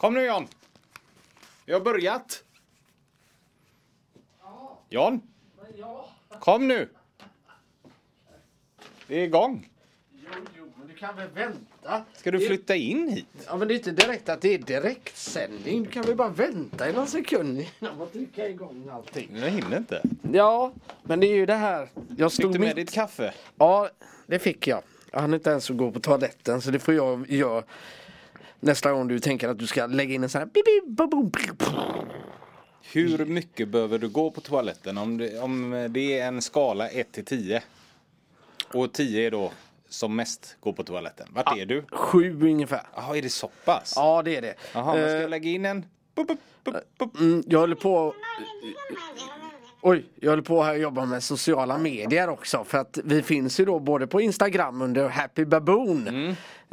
Kom nu John. Vi har börjat. John. Kom nu. Det är igång. Jo, jo, men du kan väl vänta? Ska du flytta in hit? Ja, men det är inte direkt att det är direktsändning. Du kan väl bara vänta i någon sekund innan man trycker igång allting. Jag hinner inte. Ja, men det är ju det här. Jag Fick stod du med mitt... ditt kaffe? Ja, det fick jag. Jag hann inte ens att gå på toaletten så det får jag göra nästa gång du tänker att du ska lägga in en sån här. Hur mycket behöver du gå på toaletten om det, om det är en skala 1 till 10? Och 10 är då som mest gå på toaletten. Vart är du? Sju ungefär. Jaha, är det så pass? Ja, det är det. Jaha, men ska Eh, jag lägga in en? Bup, bup, bup. Mm, jag håller på Oj, jag håller på här och jobbar med sociala medier också för att vi finns ju då både på Instagram under Happy Baboon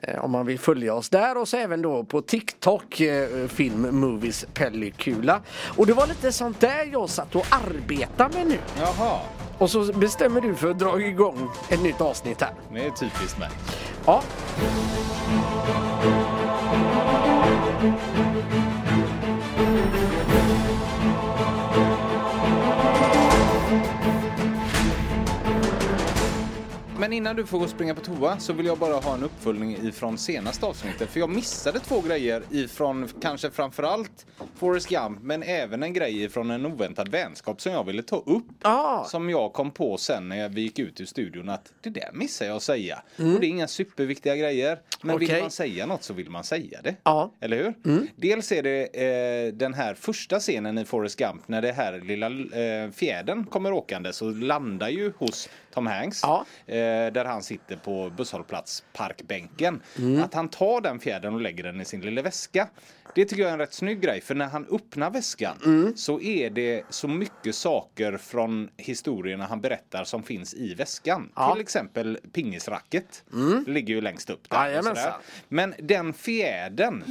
eh, om man vill följa oss där och så även då på TikTok eh, film Movies Pellikula. Och det var lite sånt där jag satt och arbetade med nu. Jaha, Och så bestämmer du för att dra igång ett nytt avsnitt här. det är typiskt mig. Ja. Men innan du får gå och springa på toa så vill jag bara ha en uppföljning ifrån senaste avsnittet. För jag missade två grejer ifrån kanske framförallt Forrest Gump men även en grej ifrån en oväntad vänskap som jag ville ta upp. Ah. Som jag kom på sen när vi gick ut ur studion att det där missade jag att säga. Och det är inga superviktiga grejer. Men vill Okej. man säga något så vill man säga det. Ja. Eller hur? Dels är det eh, den här första scenen i Forrest Gump när det här lilla eh, fjädern kommer åkande så landar ju hos Tom Hanks. Ja. Eh, där han sitter på busshållplats parkbänken. Att han tar den fjädern och lägger den i sin lilla väska. Det tycker jag är en rätt snygg grej för när han öppnar väskan så är det så mycket saker från historierna han berättar som finns i väskan. Ja. Till exempel pingisracket. Det ligger ju längst upp där. Jajamensan. Men den fjädern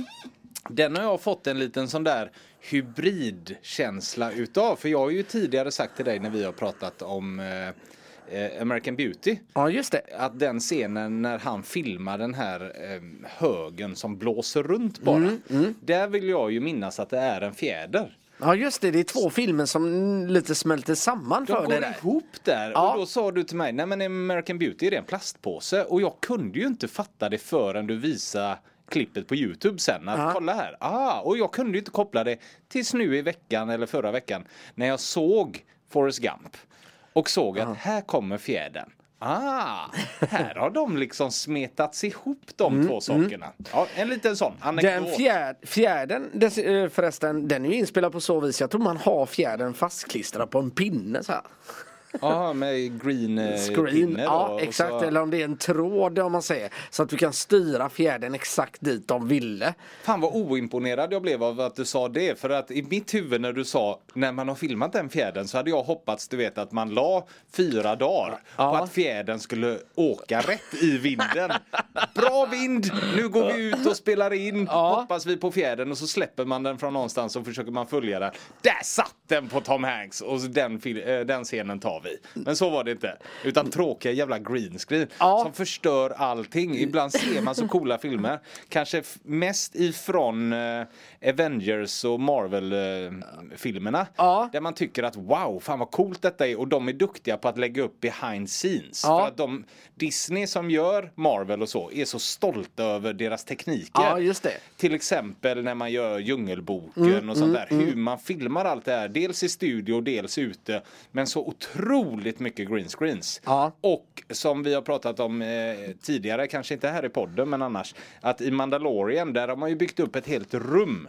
den har jag fått en liten sån där hybridkänsla utav. För jag har ju tidigare sagt till dig när vi har pratat om eh, eh, American Beauty. Ja, just det. Att den scenen när han filmar den här eh, högen som blåser runt bara. Mm, Där vill jag ju minnas att det är en fjäder. Ja, just det. Det är två filmer som lite smälter samman De för går det där. ihop där. Ja. Och då sa du till mig, nej men American Beauty är en plastpåse. Och jag kunde ju inte fatta det förrän du visade klippet på Youtube sen. Att Ja. kolla här. Ah, och jag kunde ju inte koppla det tills nu i veckan eller förra veckan. När jag såg Forrest Gump. Och såg att här kommer fjädern. Ah, här har de liksom smetats ihop de två sakerna. Ja, en liten sån anekdot. Mm, Den fjärd, fjärden dess, eh, förresten, den är ju inspelad på så vis. Jag tror man har fjärden fastklistrad på en pinne så här. Ja, med green eh, Screen, ja exakt. så- Eller om det är en tråd om man säger. Så att du kan styra fjärden exakt dit de ville. Fan vad oimponerad jag blev av att du sa det. För att i mitt huvud när du sa när man har filmat den fjädern så hade jag hoppats du vet att man la fyra dagar Ja. på att fjädern skulle åka rätt i vinden. Bra vind! Nu går vi ut och spelar in. Ja. Hoppas vi på fjädern och så släpper man den från någonstans och försöker man följa den. Där satt den på Tom Hanks och den, eh, den scenen tar vi. Men så var det inte. Utan tråkiga jävla green screen Ja. som förstör allting. Ibland ser man så coola filmer. Kanske mest ifrån eh, Avengers och Marvel-filmerna. Ja. Där man tycker att wow, fan vad coolt detta är. Och de är duktiga på att lägga upp behind scenes. Ja. För att de, Disney som gör Marvel och så är så stolta över deras tekniker. Ja, just det. Till exempel när man gör Djungelboken och sånt där. Hur man filmar allt det här. Dels i studio, dels ute. Men så otroligt mycket green screens. Ja. Och som vi har pratat om eh, tidigare, kanske inte här i podden men annars. Att i Mandalorian där har man ju byggt upp ett helt rum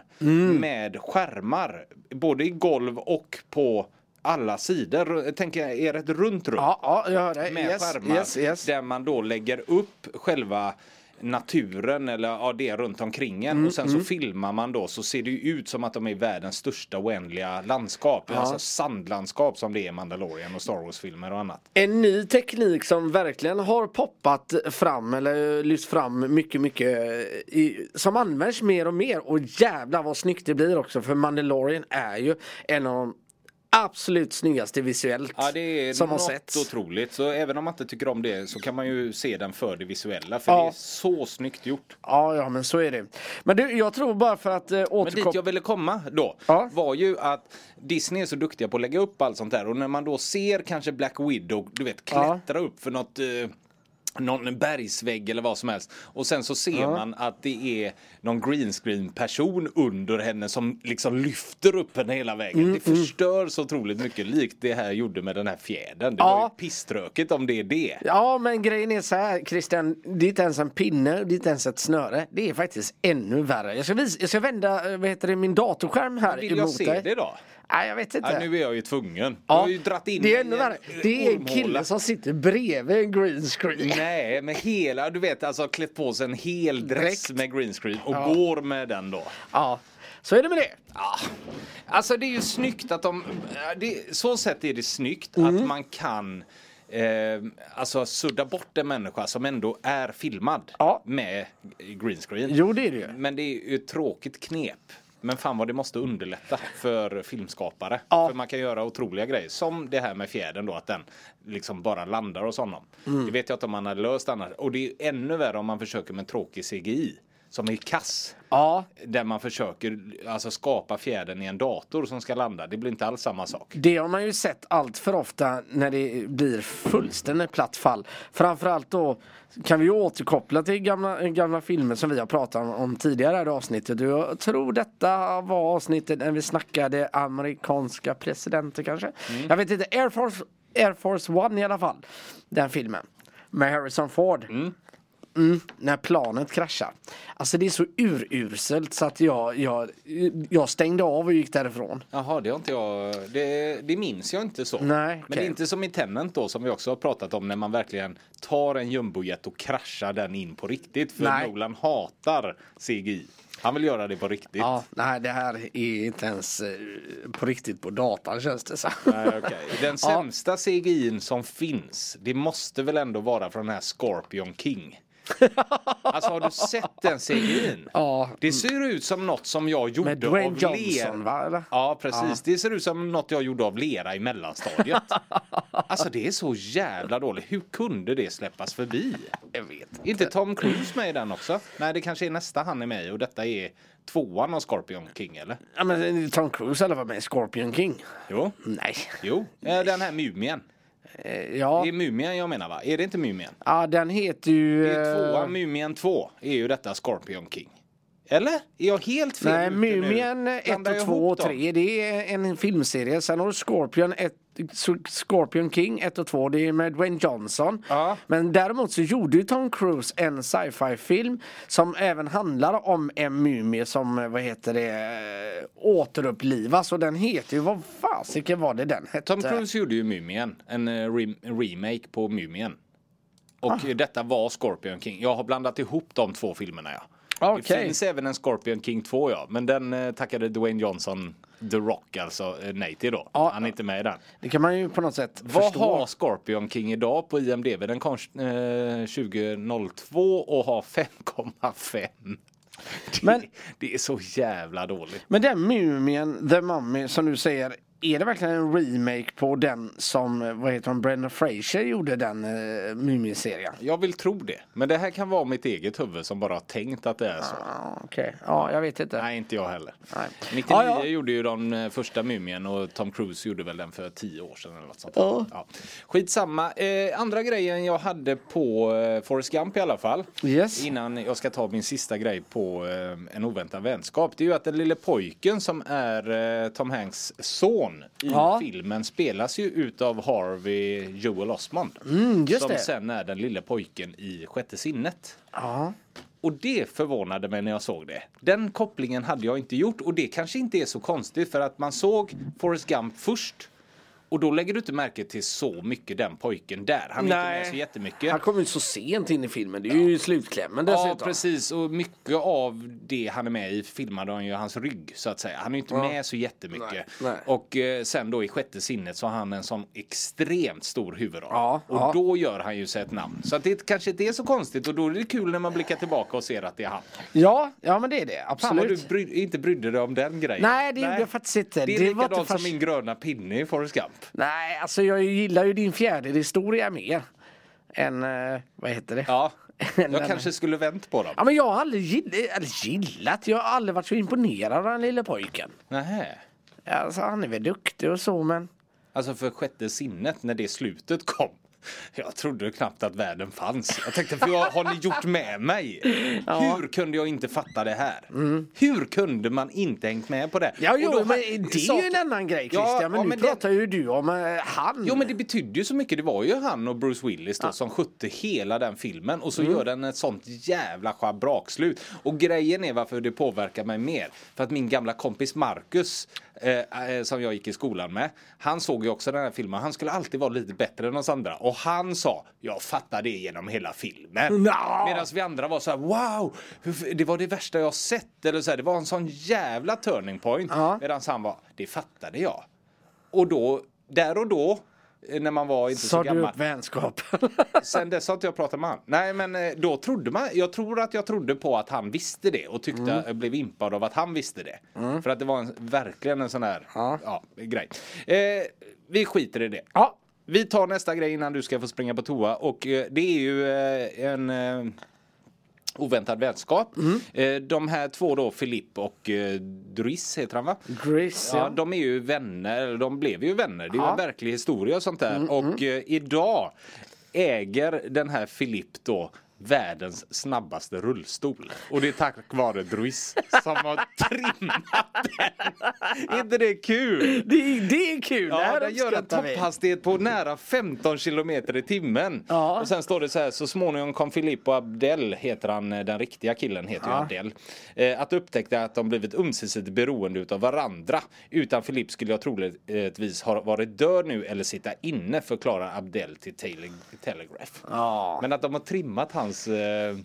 med skärmar. Både i golv och på alla sidor. Jag tänker er ett runt rum Ja, ja jag dig. med Yes, skärmar yes, yes. där man då lägger upp själva naturen eller ja, det runt omkring en Mm, och sen så filmar man då så ser det ju ut som att de är världens största oändliga landskap. Alltså sandlandskap som det är i Mandalorian och Star Wars-filmer och annat. En ny teknik som verkligen har poppat fram eller lyft fram mycket, mycket i, som används mer och mer och jävlar vad snyggt det blir också för Mandalorian är ju en av de absolut snyggaste visuellt Ja, det är som har något setts. otroligt. Så även om man inte tycker om det så kan man ju se den för det visuella. För Ja. det är så snyggt gjort. Ja, ja, men så är det. Men du, jag tror bara för att eh, Men dit återkoppla... jag ville komma då Ja. var ju att Disney är så duktiga på att lägga upp allt sånt där och när man då ser kanske Black Widow, du vet, klättra upp för något eh, någon bergsvägg eller vad som helst. Och sen så ser man att det är någon green screen person under henne som liksom lyfter upp henne hela vägen. Mm, det förstör så otroligt mycket likt det här gjorde med den här fjädern. Det Ja. var ju pisströkigt om det är det. Ja, men grejen är så här Christian, det är inte ens en pinne, det är inte ens ett snöre. Det är faktiskt ännu värre. Jag ska, visa, jag ska vända eh, vad heter det, min datorskärm här Vill jag emot se dig. det då? Nej, jag vet inte. Ja, nu är jag ju tvungen. Du Ja, har ju dratt in det är ännu. Det är en kille som sitter bredvid en green screen. Nej, med hela, du vet alltså klätt på sig en hel dress Dräkt. med green screen och går med den då. Ja, så är det med det. Alltså det är ju snyggt att de, det, så sätt är det snyggt Mm. att man kan Eh, alltså sudda bort en människa som ändå är filmad Ja. med green screen. Jo, det är det ju. Men det är ju ett tråkigt knep. Men fan vad det måste underlätta för filmskapare. Ja. För man kan göra otroliga grejer. Som det här med fjädern då, att den liksom bara landar hos honom. Mm. Det vet jag inte om man har löst annars. Och det är ännu värre om man försöker med tråkig CGI. Som är kass. Ja, Där man försöker alltså, skapa fjädern i en dator som ska landa. Det blir inte alls samma sak. det har man ju sett allt för ofta när det blir fullständigt platt fall. Framförallt då kan vi återkoppla till gamla, gamla filmer som vi har pratat om, tidigare i avsnittet. Jag tror detta var avsnittet när vi snackade amerikanska presidenter kanske. Jag vet inte, Air Force, Air Force One i alla fall. Den filmen. Med Harrison Ford. Mm, när planet kraschar. Alltså det är så uruselt så att jag, jag, jag stängde av och gick därifrån. Jaha, det har inte jag. Det, det minns jag inte så. Nej, Men det är inte som i Tenant då som vi också har pratat om när man verkligen tar en jumbojet och kraschar den in på riktigt. För Nej. Nolan hatar CGI. Han vill göra det på riktigt. Ja, nej det här är inte ens eh, på riktigt på datan känns det så. Nej, okej. Den sämsta CGI som finns, det måste väl ändå vara från den här Scorpion King. Alltså har du sett den CGI'n? Ja. Det ser ut som något som jag gjorde Med Dwayne av Johnson, lera. va, eller? Ja precis, det ser ut som något jag gjorde av lera i mellanstadiet. alltså det är så jävla dåligt. Hur kunde det släppas förbi? Jag vet Är inte Tom Cruise med i den också? Nej det kanske är nästa han är med och detta är tvåan av Scorpion King eller? Ja men Tom Cruise eller var med i Scorpion King? Jo, Nej. jo. Eh, Den här Mumien. Eh, Ja, Det är Mumien jag menar va? Är det inte Mumien? ja den heter ju... Det är eh, tvåan, Mumien 2 är ju detta Scorpion King. Eller? Är jag helt fel Nej? Mumien 1 Blandar jag och 2 och ihop dem? 3 det är en filmserie. Sen har du Scorpion, ett, Scorpion King 1 och 2 det är med Dwayne Johnson. Ja. Men däremot så gjorde ju Tom Cruise en sci-fi film som även handlar om en mumie som vad heter det eh, återupplivas och den heter ju vad fasiken var det den hette? Tom Cruise gjorde ju Mumien, en eh, re- remake på Mumien. Och Ah. eh, detta var Scorpion King. Jag har blandat ihop de två filmerna ja. Okej. Det finns även en Scorpion King 2 ja, men den eh, tackade Dwayne Johnson, The Rock alltså, eh, till då. Ja. Han är inte med i den. Det kan man ju på något sätt Vad förstå. har Scorpion King idag på IMDB? Den kom eh, 2002 och har 5,5. Det, Men- det är så jävla dåligt. Men den mumien, The Mummy som du säger, är det verkligen en remake på den som, eh, vad heter hon, Brendan Fraser gjorde den uh, mumieserien? Jag vill tro det. Men det här kan vara mitt eget huvud som bara har tänkt att det är så. Ja, Okej, ja jag vet inte. Nej, inte jag heller. Nej. 99 Ja, ja. gjorde ju de eh, första Mumien och Tom Cruise gjorde väl den för 10 år sedan eller något sånt. Ja. Ja. Skitsamma. Eh, andra grejen jag hade på eh, Forrest Gump i alla fall. Yes. Innan jag ska ta min sista grej på eh, en oväntad vänskap. Det är ju att den lille pojken som är eh, Tom Hanks son i Ja. filmen spelas ju utav Harvey Joel Osmond. Mm, som det. sen är den lille pojken i Sjätte sinnet. Ja. Och det förvånade mig när jag såg det. Den kopplingen hade jag inte gjort och det kanske inte är så konstigt för att man såg Forrest Gump först. Och då lägger du inte märke till så mycket den pojken där. Han är inte med så jättemycket. Han kommer ju så sent in i filmen. Det är ju slutklämmen dessutom. Ja precis och mycket av det han är med i filmade han ju hans rygg så att säga. Han är ju inte med så jättemycket. Nej, nej. Och eh, sen då i sjätte sinnet så har han en sån extremt stor huvudroll. Ja, och ja. då gör han ju sig ett namn. Så att det kanske inte är så konstigt och då är det kul när man blickar tillbaka och ser att det är han. Ja, ja men det är det. Fan vad du Absolut. bry, inte brydde dig om den grejen. Nej, det gjorde jag faktiskt inte. Det är Det likadant som min gröna pinne i Forrest Gump. Nej, alltså jag gillar ju din fjäderhistoria mer. Än, eh, vad heter det? Ja, jag kanske skulle vänt på dem. Ja men jag har aldrig gillat, gillat, jag har aldrig varit så imponerad av den lille pojken. Nähä. Alltså han är väl duktig och så men. Alltså för sjätte sinnet när det slutet kom. Jag trodde knappt att världen fanns. Jag tänkte, för jag, har ni gjort med mig? Hur kunde jag inte fatta det här? Hur kunde man inte hängt med på det? Ja jo men det är sak- ju en annan grej Ja, Christian. men ja, nu men det- pratar ju du om eh, han. Jo men det betydde ju så mycket. Det var ju han och Bruce Willis då som skötte hela den filmen och så Mm. gör den ett sånt jävla schabrakslut. Och grejen är varför det påverkar mig mer. För att min gamla kompis Marcus eh, eh, som jag gick i skolan med. Han såg ju också den här filmen. Han skulle alltid vara lite bättre än oss andra. Och han sa, jag fattar det genom hela filmen. Nja. Medan vi andra var så här, wow, det var det värsta jag sett. Eller så här, det var en sån jävla turning point. Ja. Medan han var, det fattade jag. Och då, där och då, när man var inte så Sa du gammal. upp vänskap? Sen dess har inte jag pratat med han. Nej men eh, då trodde man, jag tror att jag trodde på att han visste det och tyckte, Mm. jag blev impad av att han visste det. För att det var en, verkligen en sån här Ja. ja, grej. Eh, vi skiter i det. ja. Vi tar nästa grej innan du ska få springa på toa och eh, det är ju eh, en eh, oväntad vänskap. Mm. Eh, de här två då, Filip och eh, Dries heter han va? Gris Ja, ja. de är ju vänner, eller de blev ju vänner. Det är Ja. en verklig historia och sånt där. och eh, idag äger den här Filip då världens snabbaste rullstol. Och det är tack vare Druis som har trimmat den. Är inte det kul? Det, är- det är kul. det Ja, här den gör en topphastighet på nära 15 kilometer i timmen. Ja. Och sen står det så här, så småningom kom Filippo Abdel, heter han, eh, den riktiga killen heter ju Ja. Abdel, eh, att upptäcka att de blivit ömsesidigt beroende utav varandra. Utan Filip skulle jag troligtvis ha varit död nu eller sitta inne, förklarar Abdel till Tele- Telegraph. Ja. Men att de har trimmat hans eh,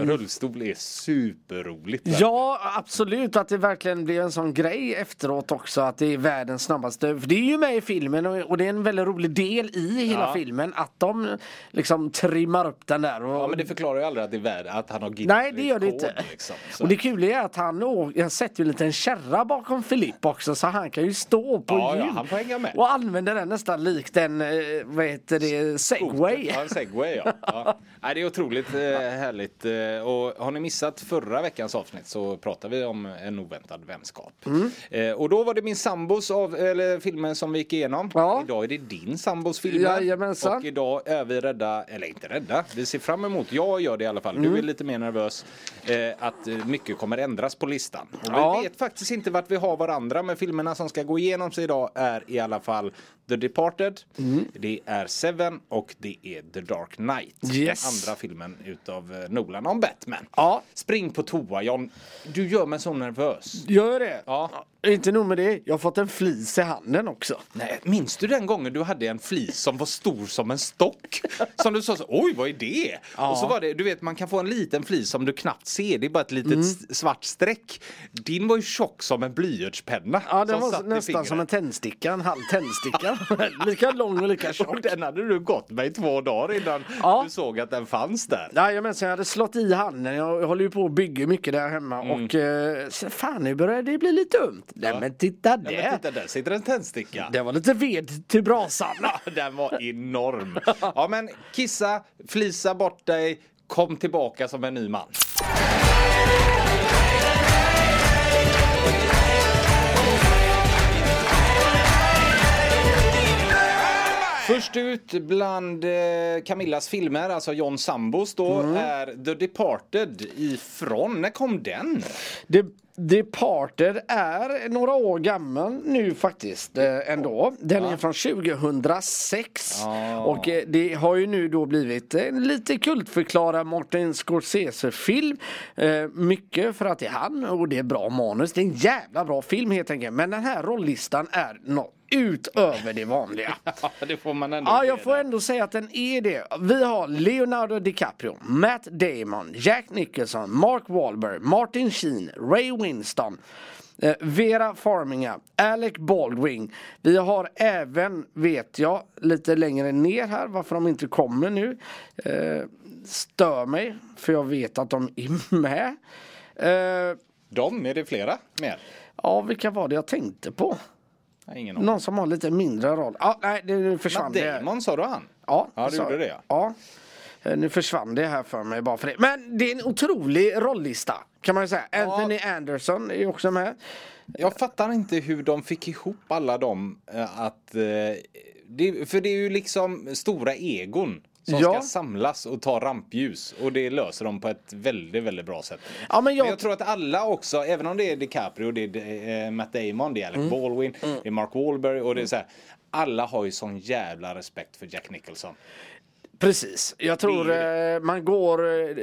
rullstol är superroligt. Ja, absolut. Att det verkligen blir en sån grej efteråt också. Att det är världens snabbaste. För det är ju med i filmen och, det är en väldigt rolig del i hela Ja. filmen. Att de liksom trimmar upp den där. Och, Ja men det förklarar ju aldrig att det är värd att han har Guinness Nej, det gör det inte. liksom. Och det kul är att han, jag sätter ju en liten kärra bakom Filip också så han kan ju stå på Ja, ja, han får hänga med. Och använder den nästan likt en, eh, vad heter det, segway. Ja, en segway ja. ja. Nej, det är otroligt eh, härligt. Eh, och har ni missat förra veckans avsnitt så pratar vi om en oväntad vänskap. Mm. Eh, och då var det min sambos av, eller filmen som vi gick igenom. Ja. Idag är det din sambos filmer. Jajamensan. Och idag är vi rädda, eller inte rädda, vi ser fram emot, jag gör det i alla fall. Mm. Du är lite mer nervös eh, att mycket kommer ändras på listan. Och Ja. Vi vet faktiskt inte vart vi har varandra men filmerna som ska gå igenom sig idag är i alla fall The Departed, Mm. det är Seven och det är The Dark Knight. Yes. Den andra filmen utav eh, Nolan om Batman. Ja. Spring på toa John. Du gör mig så nervös. Gör det? Ja. Inte nog med det, jag har fått en flis i handen också. Nej, minns du den gången du hade en flis som var stor som en stock? Som du sa så, oj vad är det? Och så var det, du vet man kan få en liten flis som du knappt ser, det är bara ett litet s- svart streck. Din var ju tjock som en blyertspenna. Ja, den var nästan som en tändsticka, en halv tändsticka. lika lång och lika Och tjock. den hade du gått med i två dagar innan Ja. du såg att den fanns där. Jajamensan, jag hade slått i handen. Jag håller ju på och bygger mycket där hemma Mm. och eh, fan nu börjar det bli lite ömt. Nej men titta Nej, där. men titta, där sitter en tändsticka. Det var lite ved till brasan. Den var enorm. Ja men kissa, flisa bort dig, kom tillbaka som en ny man. Först ut bland eh, Camillas filmer, alltså John Sambos då, är The Departed ifrån, när kom den? The Departed är några år gammal nu faktiskt eh, ändå. Den är från 2006 och eh, det har ju nu då blivit en lite kultförklarad Martin Scorsese-film. Eh, mycket för att det är han och det är bra manus. Det är en jävla bra film helt enkelt. Men den här rollistan är något utöver det vanliga. Ja, det får man ändå Ja, jag får ändå säga att den är det. Vi har Leonardo DiCaprio, Matt Damon, Jack Nicholson, Mark Wahlberg, Martin Sheen, Ray Winston, eh, Vera Farmiga, Alec Baldwin. Vi har även, vet jag, lite längre ner här varför de inte kommer nu. Eh, stör mig, för jag vet att de är med. Eh, De, är det flera med? ja, vilka var det jag tänkte på? Ingen aning. Någon som har lite mindre roll. Ja, nej, det försvann Matt. Damon sa du han? Ja, Ja, du gjorde det ja. Ja. Eh, Nu försvann det här för mig bara för det. Men det är en otrolig rollista kan man ju säga. Anthony Anderson är ju också med. Jag fattar inte hur de fick ihop alla dem eh, att... eh, Det, för det är ju liksom stora egon som Ja. ska samlas och ta rampljus. Och det löser de på ett väldigt, väldigt bra sätt. Ja, men jag- jag tror att alla också, även om det är DiCaprio, det är eh, Matt Damon, det är Alec Mm. Baldwin, det är Mark Wahlberg och det är så här. Alla har ju sån jävla respekt för Jack Nicholson. Precis. Jag tror eh, man går... eh,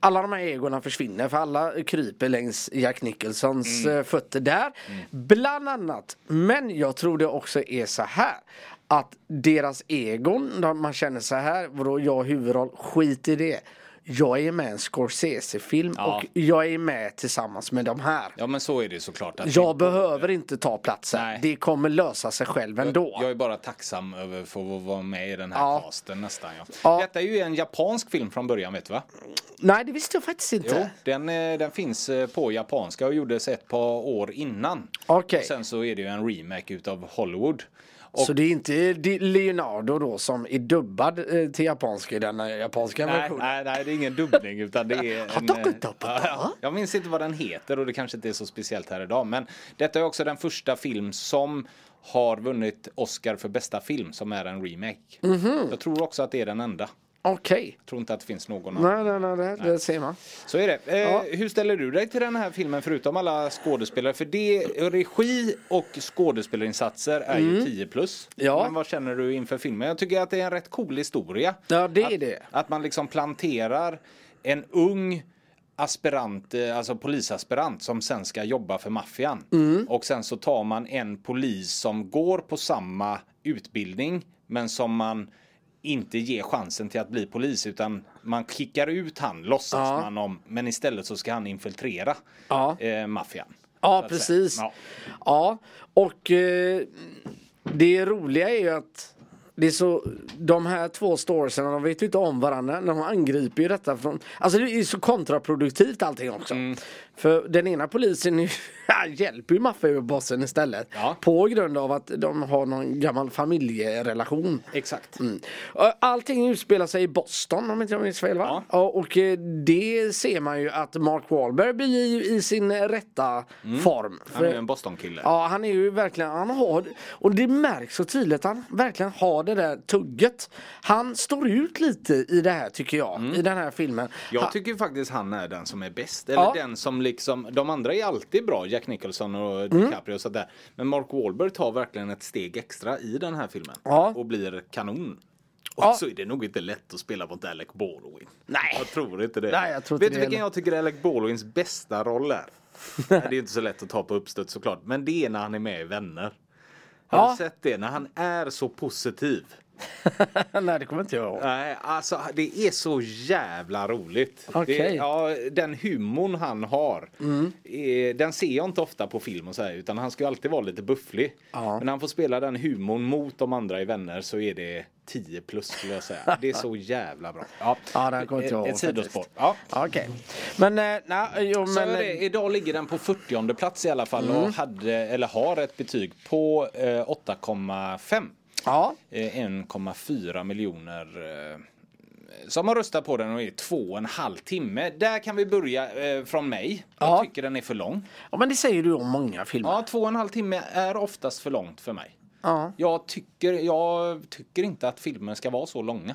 Alla de här egorna försvinner för alla kryper längs Jack Nicholsons Mm. fötter där. Bland annat. Men jag tror det också är så här. Att deras egon, man känner så här, vadå jag huvudroll, skit i det. Jag är med i en Scorsese-film Ja. och jag är med tillsammans med de här. Ja men så är det såklart. Att Jag behöver inte ta platsen. Nej. Det kommer lösa sig själv ändå. Jag är bara tacksam över att få vara med i den här Ja. casten nästan. Ja. Ja. Detta är ju en japansk film från början vet du va? Nej, det visste jag faktiskt inte. Jo, den, eh, den finns eh, på japanska och gjordes ett par år innan. Okej. Och sen så är det ju en remake utav Hollywood. Och Så det är inte Leonardo då som är dubbad eh, till japanska i den eh, japanska Nej, versionen? nej, nej, det är ingen dubbning utan det är en, eh, ja. Jag minns inte vad den heter och det kanske inte är så speciellt här idag. Men detta är också den första film som har vunnit Oscar för bästa film som är en remake. Mhm. Jag tror också att det är den enda. Okej. Jag tror inte att det finns någon annan. Nej, nej, nej, det, det ser man. Så är det. Eh, Ja. Hur ställer du dig till den här filmen förutom alla skådespelare? För det, regi och skådespelarinsatser är ju 10 plus. Mm. Ja. Men vad känner du inför filmen? Jag tycker att det är en rätt cool historia. Ja, det är att, det. Att man liksom planterar en ung aspirant, eh, alltså polisaspirant som sen ska jobba för maffian. Mm. Och sen så tar man en polis som går på samma utbildning men som man inte ger chansen till att bli polis utan man kickar ut han, låtsas Ja. man om, men istället så ska han infiltrera Ja. eh, maffian. Ja, precis. Ja. Ja. och eh, det roliga är ju att det är så, de här två storiesarna, de vet ju inte om varandra. De angriper ju detta från, alltså det är så kontraproduktivt allting också. Mm. För den ena polisen är- hjälper ju maffiabossen istället. Ja. På grund av att de har någon gammal familjerelation. Exakt. Mm. Allting utspelar sig i Boston om inte jag minns fel va? Ja. Och eh, det ser man ju att Mark Wahlberg blir ju i sin rätta form. Mm. Han är ju en Boston-kille. Ja, han är ju verkligen, han har, och det märks så tydligt, han verkligen har det där tugget. Han står ut lite i det här tycker jag, i den här filmen. Mm. Jag tycker faktiskt han är den som är bäst. Eller Ja. den som liksom, de andra är alltid bra, Jack Nicholson och Mm. DiCaprio och sådär. Men Mark Wahlberg tar verkligen ett steg extra i den här filmen. Ja. Och blir kanon. Och Ja. så är det nog inte lätt att spela mot Alec Baldwin. Nej. Jag tror inte det. Nej, jag tror inte Vet du vilken jag tycker Alec Baldwins bästa roll är? Det är inte så lätt att ta på uppstöt såklart. Men det är när han är med i Vänner. Har Ja. du sett det? När han är så positiv. Nej, det kommer inte jag ihåg. Nej, alltså det är så jävla roligt. Okej. Det, ja, den humorn han har, eh, den ser jag inte ofta på film och så här, utan han ska ju alltid vara lite bufflig. Ja. Men när han får spela den humorn mot de andra i Vänner så är det 10 plus skulle jag säga. Det är så jävla bra. Ja, Ja, den kommer inte jag ihåg ett sidospår. Ja. Okej. Men, eh, nej, jo, men... det, idag ligger den på 40 plats i alla fall Mm. och hade, eller har ett betyg på eh, 8,5. Ja. Eh, 1,4 miljoner eh, som har röstat på den och är två och en halv timme. Där kan vi börja eh, från mig. Jag Ja. tycker den är för lång. ja, men det säger du om många filmer. Ja, två och en halv timme är oftast för långt för mig. Ja. Jag tycker, jag tycker inte att filmer ska vara så långa.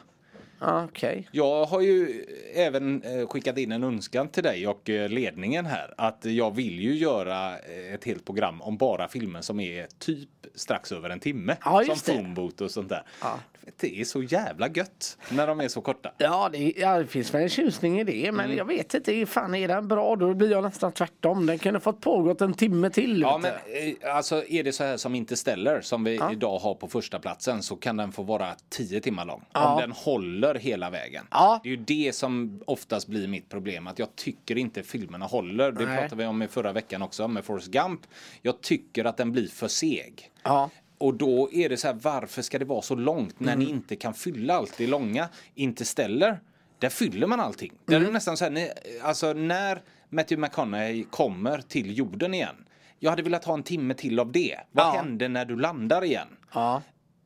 Okej. Jag har ju även eh, skickat in en önskan till dig och eh, ledningen här att jag vill ju göra eh, ett helt program om bara filmer som är typ strax över en timme. Ja, som. Phoneboot och sånt där. Ja. Det är så jävla gött när de är så korta. Ja det, ja, det finns väl en tjusning i det. Mm. Men jag vet inte, fan är den bra då blir jag nästan tvärtom. Den kunde fått pågått en timme till. Ja, men eh, alltså är det så här som Interstellar som vi idag har på första platsen så kan den få vara 10 timmar lång. Ja. Om den håller hela vägen. Ja. Det är ju det som oftast blir mitt problem. Att jag tycker inte filmerna håller. Det Nej. pratade vi om i förra veckan också med Forrest Gump. Jag tycker att den blir för seg. Ja. Och då är det så här, varför ska det vara så långt när Mm. ni inte kan fylla allt det långa? Interstellar, där fyller man allting. Där är Mm. det nästan så här, ni, alltså när Matthew McConaughey kommer till jorden igen. Jag hade velat ha en timme till av det. Vad Ja. händer när du landar igen? Ja.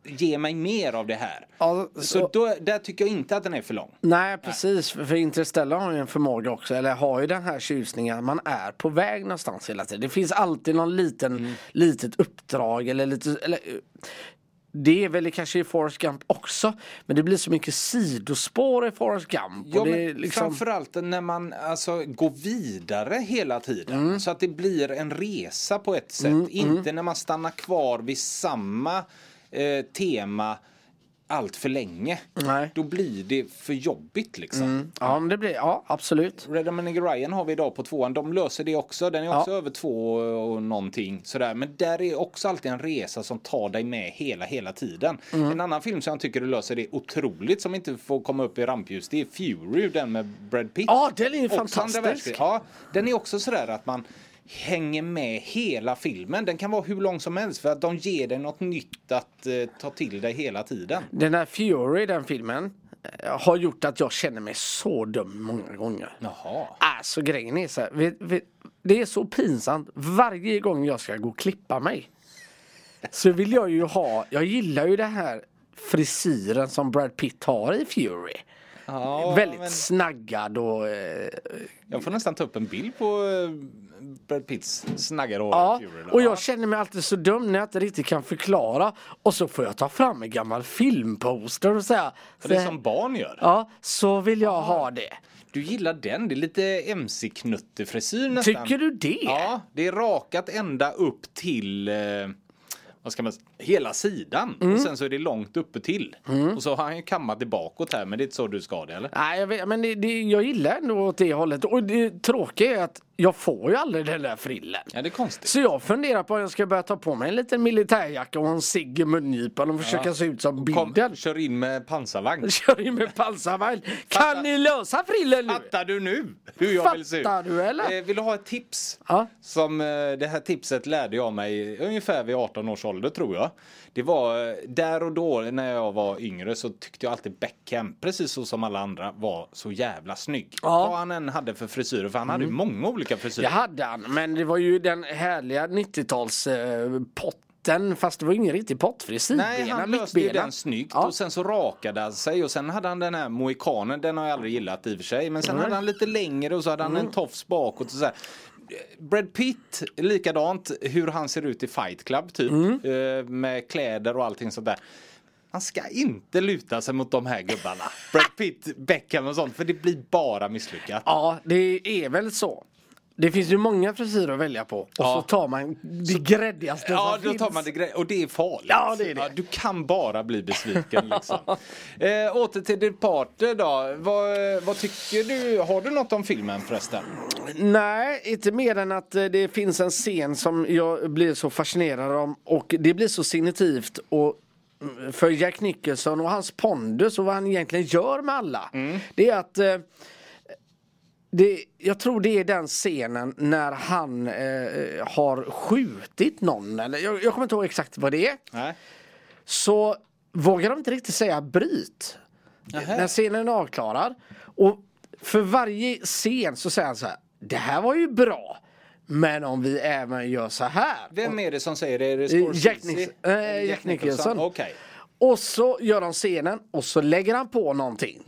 Ge mig mer av det här. Ja, Så så- då, där tycker jag inte att den är för lång. Nej precis, för för Interstellar har ju en förmåga också, eller har ju den här tjusningen, man är på väg någonstans hela tiden. Det finns alltid någon liten, Mm. litet uppdrag eller lite, eller, det är väl kanske i Forrest Gump också, men det blir så mycket sidospår i Forrest Gump. Ja, det liksom, Framförallt när man alltså går vidare hela tiden. Mm. Så att det blir en resa på ett sätt. Inte när man stannar kvar vid samma eh, tema allt för länge. Nej. Då blir det för jobbigt liksom. ja, men det blir, ja absolut. Red Emerald Ryan har vi idag på tvåan. De löser det också. Den är också över två och någonting sådär. Men där är också alltid en resa som tar dig med hela, hela tiden. Mm. En annan film som jag tycker du löser det otroligt som inte får komma upp i rampljus. Det är Fury, den med Brad Pitt. Ja, den är ju fantastisk. Ja, den är också sådär att man hänger med hela filmen. Den kan vara hur lång som helst för att de ger dig något nytt att eh, ta till dig hela tiden. Den här Fury, den filmen, eh, har gjort att jag känner mig så dum många gånger. Jaha. Alltså grejen är så här, vet, vet, det är så pinsamt varje gång jag ska gå och klippa mig. Så vill jag ju ha, jag gillar ju det här frisyren som Brad Pitt har i Fury. Ja, Väldigt men snaggad och... Eh, jag får nästan ta upp en bild på eh, Brad Pitts snaggade hår. ja, Fury och jag känner mig alltid så dum när jag inte riktigt kan förklara. Och så får jag ta fram en gammal filmposter och säga. För det är som barn gör. Ja, så vill jag ha det. Du gillar den, det är lite MC-knuttefrisyr nästan. Tycker du det? Ja, det är rakat ända upp till eh, vad ska man säga, hela sidan. Mm. Och sen så är det långt uppe till. Och så har han ju kammat det bakåt här, men det är inte så du ska det eller? Nej, jag vet, men det, det, jag gillar ändå åt det hållet. Och det tråkiga är att jag får ju aldrig den där frillen. Ja, det är konstigt. Så jag funderar på om jag ska börja ta på mig en liten militärjacka och en cigg i mungipan och försöka se ut som bilden. kör in med pansarvagn. Kör in med pansarvagn. Kan ni lösa frillen nu? Fattar du nu hur jag vill se ut? Fattar du, eller? Eh, vill du ha ett tips? Ja. Som eh, det här tipset lärde jag mig ungefär vid 18 års ålder tror jag. Det var eh, där och då när jag var yngre så tyckte jag alltid Beckham, precis så som alla andra, var så jävla snygg. Ja. Mm. Vad han än hade för frisyrer, för han hade ju många olika frisyrer. Det hade han, men det var ju den härliga 90-tals eh, potten. Fast det var ingen riktig pottfrisyr. Nej, han löste ju den snyggt Ja. och sen så rakade han sig och sen hade han den här mohikanen, den har jag aldrig gillat i och för sig. Men sen Mm. hade han lite längre och så hade han en tofs bakåt och så här. Brad Pitt, likadant hur han ser ut i Fight Club typ. Mm. eh, Med kläder och allting sånt där. Man ska inte luta sig mot de här gubbarna. Brad Pitt, Beckham och sånt. För det blir bara misslyckat. Ja, det är väl så. Det finns ju många frisyrer att välja på. Och Ja. så tar man det gräddigaste Ja, som då finns. tar man det grej och det är farligt. Ja, det är det. du kan bara bli besviken liksom. eh, åter till Departed då. Vad, vad tycker du? Har du något om filmen förresten? Nej, inte mer än att eh, det finns en scen som jag blir så fascinerad om och det blir så signitivt och mm, för Jack Nicholson och hans pondus och vad han egentligen gör med alla. Det är att eh, det, jag tror det är den scenen när han eh, har skjutit någon. Eller, jag, jag kommer inte ihåg exakt vad det är. Nej. Så vågar de inte riktigt säga bryt. När scenen är avklarad. Och för varje scen så säger han så här. Det här var ju bra. Men om vi även gör så här. Vem är det som säger det? Är det Eh, Scorsese? Jack Nix- eh, Eller Jack Nicholson. Okej. Och så gör de scenen och så lägger han på någonting.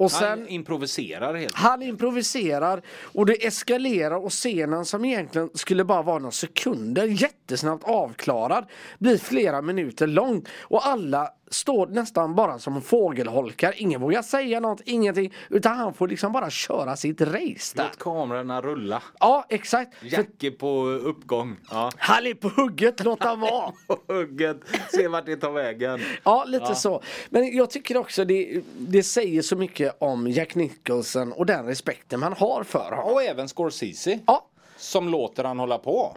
Och sen Han improviserar helt han improviserar och det eskalerar och scenen som egentligen skulle bara vara några sekunder jättesnabbt avklarad blir flera minuter lång. Och alla står nästan bara som fågelholkar. Ingen vågar säga något, ingenting. Utan han får liksom bara köra sitt race där. Låt kamerorna rulla. Ja, exakt. Jacke på uppgång. Ja. han är på hugget, låt han vara. Hugget. Se vart det tar vägen. Ja, lite så. Men jag tycker också det, det säger så mycket om Jack Nicholson och den respekten man har för honom. Och även Scorsese. Ja, Som låter han hålla på.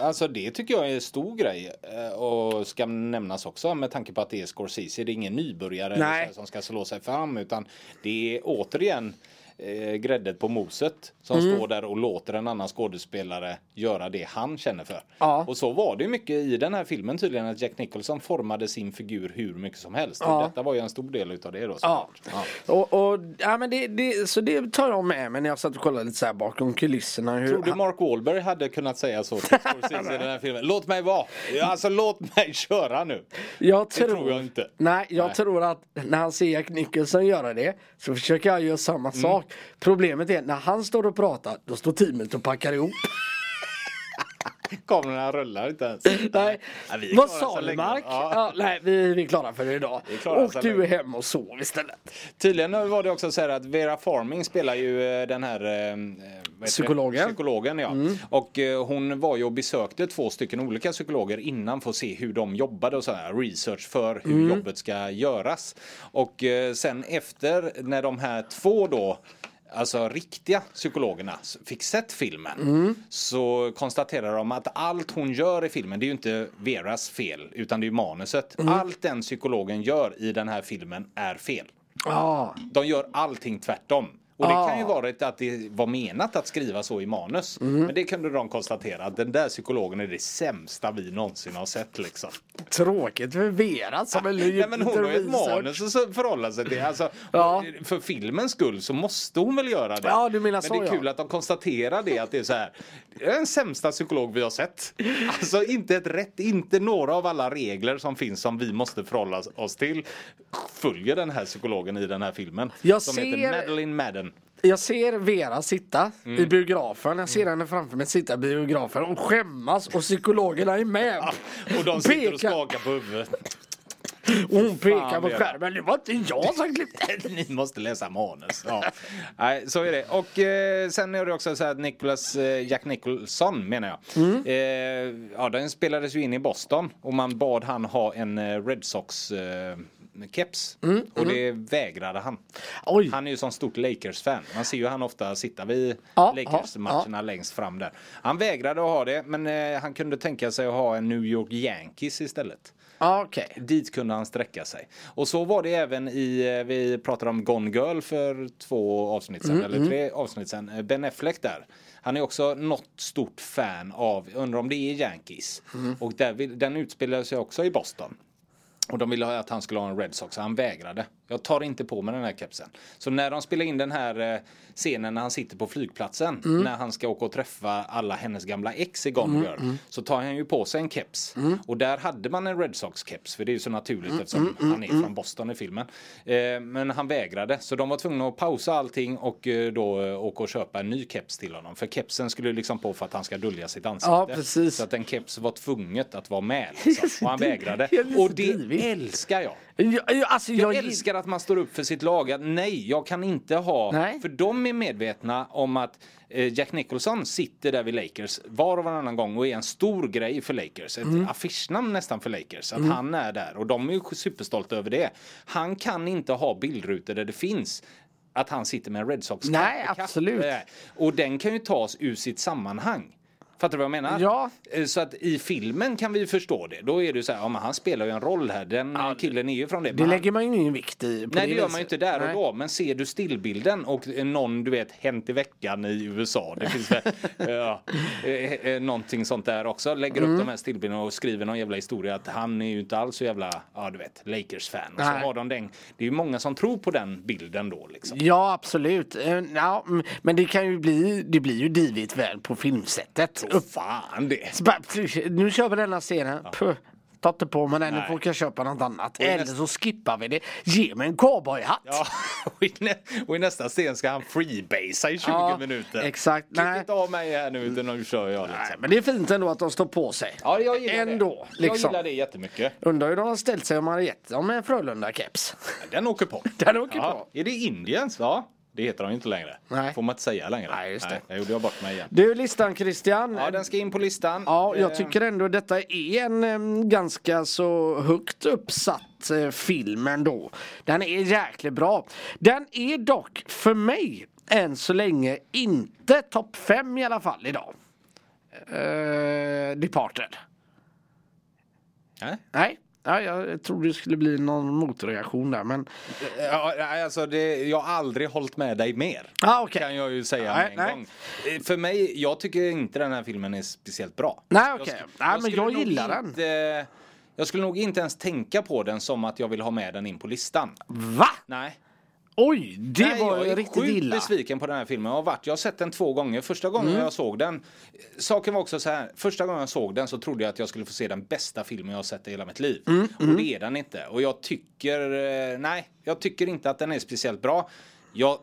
Alltså det tycker jag är en stor grej. eh, Och ska nämnas också med tanke på att det är Scorsese. Det är ingen nybörjare som ska slå sig fram. Utan det är återigen eh, gräddet på moset. Som står där och låter en annan skådespelare göra det han känner för. Ja. Och så var det ju mycket i den här filmen tydligen. Att Jack Nicholson formade sin figur hur mycket som helst. Ja. Och detta var ju en stor del utav det då. Ja. såklart. Och, och, ja men det, det, så det tar jag med mig när jag satt och kollade lite så här bakom kulisserna. Hur, Tror du Mark Wahlberg hade kunnat säga så till Scorsese i den här filmen? Låt mig vara! Alltså låt mig köra nu! jag tror, tror jag inte. Nej, jag Nej. tror att när han ser Jack Nicholson göra det så försöker han göra samma Mm. sak. Problemet är när han står och pratar då står teamet och packar ihop. Kamerorna rullar inte ens. Nej. Är Vad sa du. Mark? Ja. Ja, nej, vi, vi är klara för idag. Och du är hem och sov istället. Tydligen var det också så här att Vera Farming spelar ju eh, den här eh, vad heter det? Psykologen. Mm. Psykologen ja. Och eh, hon var ju och besökte två stycken olika psykologer innan för att se hur de jobbade och så här research för hur Mm. jobbet ska göras. Och eh, sen efter när de här två då Alltså riktiga psykologerna fick sett filmen Mm. så konstaterar de att allt hon gör i filmen det är ju inte Veras fel utan det är manuset. Mm. Allt den psykologen gör i den här filmen är fel. Ja, De gör allting tvärtom. Och det Ah. kan ju vara att det var menat att skriva så i manus. Mm. Men det kunde de konstatera att den där psykologen är det sämsta vi någonsin har sett liksom. tråkigt för Vera som är Nej, men hon har ju ett manus att förhålla sig till. Alltså, Ja. För filmens skull så måste hon väl göra det. Ja, du menar men så, det är ja. kul att de konstaterar det att det är så här. Det är den sämsta psykolog vi har sett. Alltså inte ett rätt, inte några av alla regler som finns som vi måste förhålla oss till följer den här psykologen i den här filmen. Jag som ser- heter Madeleine Madden. Jag ser Vera sitta Mm. i biografen. Jag ser henne framför mig sitta i biografen och skämmas och psykologerna är med. Och de sitter och skakar på huvudet. Och hon pekar Fan, på skärmen. Det var inte jag som klippte. Ni måste läsa manus. Ja. Nej, så är det. Och eh, sen är det också så att Nicholas, eh, Jack Nicholson menar jag. Mm. Eh, ja, den spelades ju in i Boston och man bad han ha en eh, Red Sox keps. Och det vägrade han. Mm, Oj. Han är ju sån stort Lakers-fan. Man ser ju han ofta sitta vid Ja, Lakers-matcherna längst fram där. Han vägrade att ha det, men eh, han kunde tänka sig att ha en New York Yankees istället. Ja, Okej. Dit kunde han sträcka sig. Och så var det även i, eh, vi pratade om Gone Girl för två avsnitt Mm, sedan, eller tre avsnitt sedan. Eh, Ben Affleck där. Han är också något stort fan av, undrar om det är Yankees. Mm. Och där, den utspelar sig också i Boston. Och de ville ha att han skulle ha en Red Sox, han vägrade. Jag tar inte på mig den här kepsen. Så när de spelar in den här eh, scenen när han sitter på flygplatsen, Mm. när han ska åka och träffa alla hennes gamla ex i Gone Girl, mm. så tar han ju på sig en keps. Och där hade man en Red Sox-keps, för det är ju så naturligt Mm, eftersom han är från Boston i filmen. Eh, men han vägrade, så de var tvungna att pausa allting och eh, då åka och köpa en ny keps till honom. För kepsen skulle liksom på för att han ska dölja sitt ansikte. Ja, precis. Så att en keps var tvunget att vara med. Liksom. Och han vägrade. Och det. Älskar jag. Jag, alltså, Jag jag, älskar att man står upp för sitt lag. Nej, jag kan inte ha... Nej. För de är medvetna om att eh, Jack Nicholson sitter där vid Lakers var och varannan gång och är en stor grej för Lakers. Ett Mm. affischnamn nästan för Lakers. Att han är där och de är ju superstolta över det. Han kan inte ha bildrutor där det finns att han sitter med en Red Sox Nej, absolut. Eh, Och den kan ju tas ur sitt sammanhang. Fattar du vad jag menar? Ja. Eh, Så att i filmen kan vi förstå det. Då är det så här, ja men han spelar ju en roll här. Den killen är ju från det. det lägger man ju ingen vikt i. Nej det gör viset. man ju inte där Nej. och då. Men ser du stillbilden och eh, någon du vet hänt i veckan i USA. Det finns väl ja, eh, någonting sånt där också. Lägger Mm. upp de här stillbilderna och skriver någon jävla historia att han är ju inte alls så jävla, ja du vet, Lakers-fan. Och så Nej. har de den. Det är ju många som tror på den bilden då liksom. Ja, absolut. Ja, men det kan ju bli, det blir ju divigt väl på filmsättet. Fan det. Så bara, Nu kör vi denna scenen. Puh. ta inte på mig den, nu Nej. får jag köpa något annat. Eller så skippar vi det. Ge mig en cowboyhatt. Ja, och i, nä, och i nästa scen ska han freebasea i 20 Ja, minuter. exakt. Klipp Nej. inte av mig här nu utan nu kör jag Nej, liksom. men det är fint ändå att de står på sig. Ja, jag gillar Ändå, det. Jag liksom. gillar det jättemycket. Undrar hur de har ställt sig om man hade gett dem en Frölunda-keps. Den åker på. Den åker Ja. på. Är det Indiens? Ja, det heter de ju inte längre. Nej. Får man inte säga längre. Nej, just det. jag gjorde jag bort mig igen. Du, listan Christian. Ja, den ska in på listan. Ja, jag Eh, tycker ändå detta är en ganska så högt uppsatt eh, film ändå. Den är jäkligt bra. Den är dock för mig än så länge inte topp 5 i alla fall idag. Uh, Departed. Nej. Nej, ja, jag trodde det skulle bli någon motreaktion där men... Ja, nej, alltså det, jag har aldrig hållit med dig mer. Ah, okej. Kan jag ju säga Nej, med en nej. gång. Eh, För mig, jag tycker inte den här filmen är speciellt bra. Nej, Jag okej. sk- Nej, men skulle jag gillar den. inte, Jag skulle nog inte ens tänka på den som att jag vill ha med den in på listan. Va? Nej. Oj, det Nej, var jag är riktigt sjukt illa. besviken på den här filmen. Jag har, varit, jag har sett den två gånger. Första gången Mm. jag såg den. Saken var också så här. Första gången jag såg den så trodde jag att jag skulle få se den bästa filmen jag har sett i hela mitt liv. Mm, Och det är den inte. Och jag tycker, eh, nej, jag tycker inte att den är speciellt bra. Jag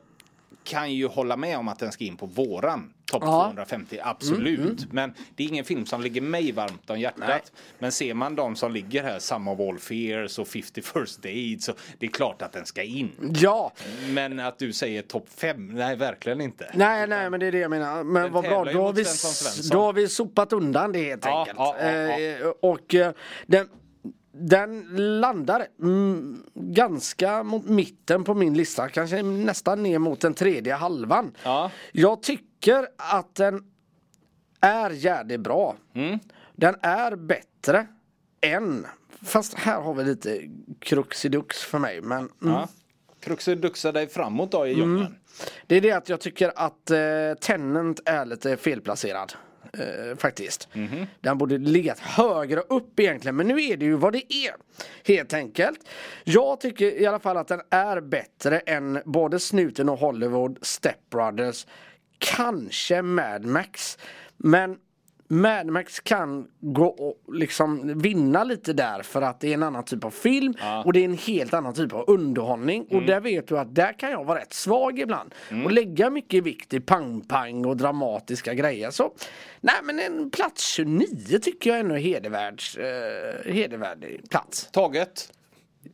kan ju hålla med om att den ska in på våran topp Ja. Mm, 250, absolut. Men det är ingen film som ligger mig varmt om hjärtat. Nej. Men ser man de som ligger här, Some of All Fears och 50 First Dates, så det är klart att den ska in. Ja, Men att du säger topp 5, nej verkligen inte. nej, nej, men det är det jag menar. Men Den vad bra, då har, vi, Svensson Svensson. då har vi sopat undan det helt Ja, enkelt. ja, ja, ja. Eh, och eh, den, den landar mm, ganska mot mitten på min lista, kanske nästan ner mot den tredje halvan. Ja. Jag tycker att den är jävligt bra. Mm. Den är bättre än, fast här har vi lite kruxidux för mig. Men mm, Ja. Kruxeduxa dig framåt då i djungeln. det är det att jag tycker att eh, Tenant är lite felplacerad. Eh, faktiskt. Den borde legat högre upp egentligen. Men nu är det ju vad det är. Helt enkelt. Jag tycker i alla fall att den är bättre än både Snuten och Hollywood, Step Brothers, kanske Mad Max. Men Mad Max kan gå och liksom vinna lite där för att det är en annan typ av film och det är en helt annan typ av underhållning. Och där vet du att där kan jag vara rätt svag ibland. Och lägga mycket vikt i pang-pang och dramatiska grejer. Så nej men en plats 29 tycker jag ändå är hedervärd, eh, hedervärd plats. Taget.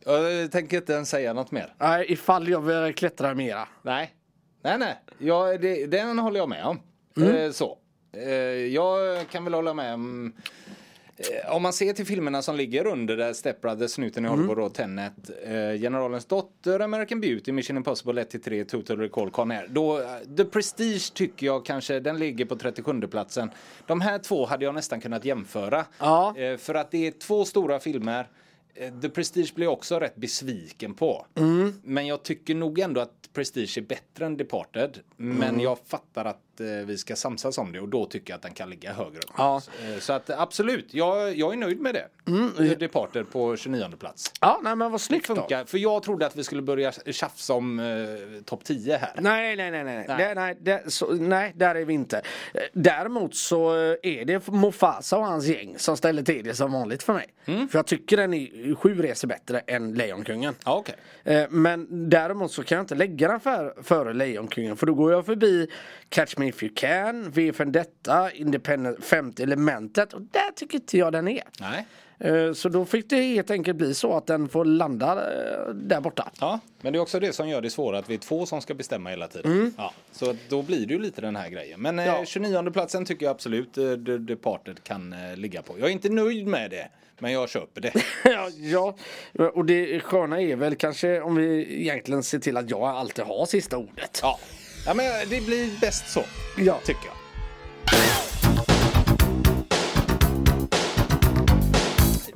Jag tänker inte ens säga något mer. Nej, ifall jag vill klättra mera. Nej. Nej, nej. Ja, det, den håller jag med om. Eh, så. Eh, jag kan väl hålla med om eh, om man ser till filmerna som ligger under där Step Brothers, Snuten i Hollywood och Tenet, eh, Generalens dotter, American Beauty, Mission Impossible 1-3, Total Recall, Con Air. Då, eh, The Prestige tycker jag kanske, den ligger på 37 platsen. De här två hade jag nästan kunnat jämföra. Ja. Eh, för att det är två stora filmer. Eh, The Prestige blir jag också rätt besviken på. Mm. Men jag tycker nog ändå att Prestige är bättre än Departed. Men Mm. jag fattar att vi ska samsas om det och då tycker jag att den kan ligga högre upp. Ja. Eh, Så att absolut, jag, jag är nöjd med det. Mm. Departed på 29 plats. Ja, nej men vad snyggt då. Funkar, för jag trodde att vi skulle börja tjafsa om eh, topp 10 här. Nej, nej, nej, nej. Nej. Det, nej, det, så, nej, där är vi inte. Eh, Däremot så eh, är det Mufasa och hans gäng som ställer till det som vanligt för mig. För jag tycker den är sju resor bättre än Lejonkungen. Ja. Eh, Men däremot så kan jag inte lägga den för, före Lejonkungen för då går jag förbi Catch Me If You Can, V för detta, Independent, femte elementet och där tycker inte jag den är. Nej. Eh, Så då fick det helt enkelt bli så att den får landa eh, där borta. Ja, men det är också det som gör det svåra att vi är två som ska bestämma hela tiden. Ja, så då blir det ju lite den här grejen. Men eh, Ja. 29 platsen tycker jag absolut The Departed kan ligga på. Jag är inte nöjd med det, men jag köper det. ja, ja, och det sköna är väl kanske om vi egentligen ser till att jag alltid har sista ordet. Ja, ja men det blir bäst så, Ja. tycker jag.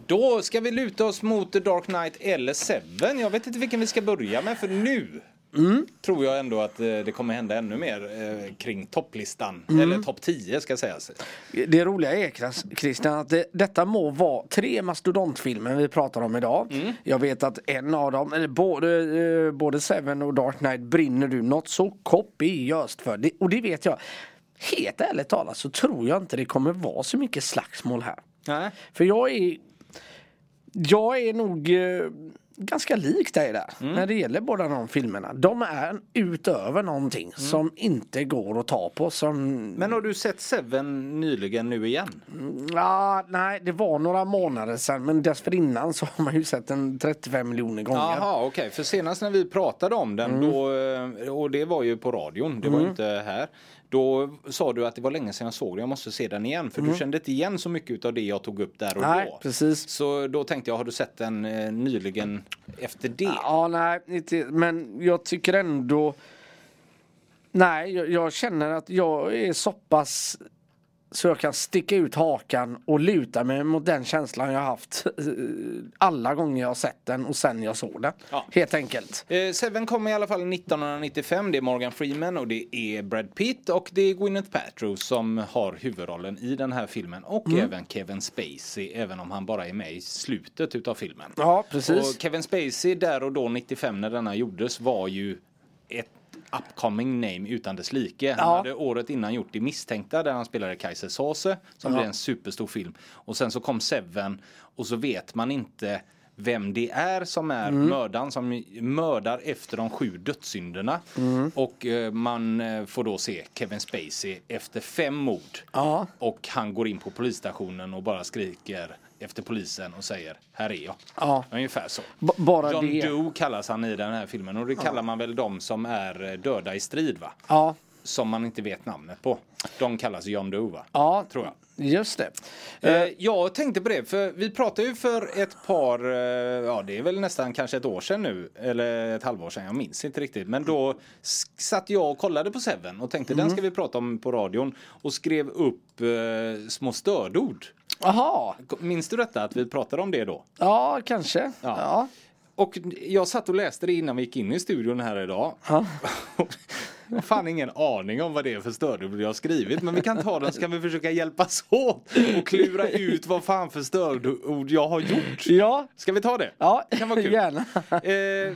Då ska vi luta oss mot The Dark Knight eller Seven. Jag vet inte vilken vi ska börja med för nu tror jag ändå att eh, det kommer hända ännu mer eh, kring topplistan. Eller topp 10 ska sägas. Det roliga är Chris- Christian att det, detta må vara tre mastodontfilmer vi pratar om idag. Jag vet att en av dem, eller både, eh, både Seven och Dark Knight brinner du något så kopiöst för. Det, och det vet jag. Helt ärligt talat så tror jag inte det kommer vara så mycket slagsmål här. Nej. För jag är Jag är nog ganska lik dig där när det gäller båda de filmerna. De är utöver någonting som inte går att ta på. Som, Men har du sett Seven nyligen nu igen? ja, nej, det var några månader sedan men dessförinnan så har man ju sett den 35 miljoner gånger. Jaha, okej. För senast när vi pratade om den, då, eh, och det var ju på radion, det var ju inte här. Då sa du att det var länge sedan jag såg den, jag måste se den igen. För du kände inte igen så mycket av det jag tog upp där och Nej, då. precis. Så då tänkte jag, har du sett den eh, nyligen efter det? Ja, nej, inte, men jag tycker ändå Nej, jag, jag känner att jag är så pass så jag kan sticka ut hakan och luta mig mot den känslan jag haft eh, alla gånger jag har sett den och sen jag såg den. Ja. Helt enkelt. Eh, Seven kom i alla fall 1995. Det är Morgan Freeman och det är Brad Pitt och det är Gwyneth Paltrow som har huvudrollen i den här filmen. Och Mm. även Kevin Spacey, även om han bara är med i slutet utav filmen. Ja, precis. Och Kevin Spacey där och då 95 när denna gjordes var ju ett upcoming name utan dess like. Han Ja. hade året innan gjort Det misstänkta där han spelade Kaiser Sose som Ja. blev en superstor film. Och sen så kom Seven och så vet man inte vem det är som är Mm. mördaren som mördar efter de sju dödssynderna. Mm. Och eh, man eh, får då se Kevin Spacey efter fem mord. Ja. Och han går in på polisstationen och bara skriker efter polisen och säger här är jag. Ja. Ungefär så. B- bara John det. Doe kallas han i den här filmen och det kallar man väl de som är eh, döda i strid va? Ja, Som man inte vet namnet på. De kallas John Doe va? ja Tror jag. just det. Eh, jag tänkte på det, för vi pratade ju för ett par, eh, ja det är väl nästan kanske ett år sedan nu, eller ett halvår sedan, jag minns inte riktigt. Men då satt jag och kollade på Seven och tänkte den ska vi prata om på radion och skrev upp eh, små stödord. Jaha, Minns du detta, att vi pratade om det då? ja kanske. Ja. Ja. Och jag satt och läste det innan vi gick in i studion här idag. Ja. Jag har fan ingen aning om vad det är för stödord jag har skrivit. Men vi kan ta den så kan vi försöka hjälpas åt och klura ut vad fan för stödord jag har gjort. Ja, Ska vi ta det? ja Det kan vara kul. gärna. Eh,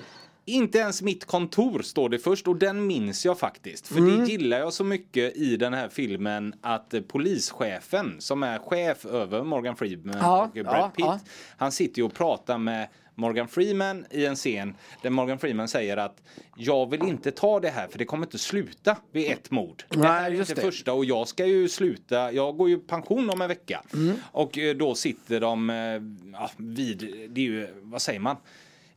inte ens mitt kontor står det först och den minns jag faktiskt. För Mm. det gillar jag så mycket i den här filmen att polischefen som är chef över Morgan Freeman Ja, och Brad ja, Pitt. ja. Han sitter ju och pratar med Morgan Freeman i en scen där Morgan Freeman säger att jag vill inte ta det här för det kommer inte sluta vid ett mord. Det Nej, här är inte det. första och jag ska ju sluta, jag går ju pension om en vecka. Mm. Och eh, då sitter de eh, ja, vid, det är ju, vad säger man?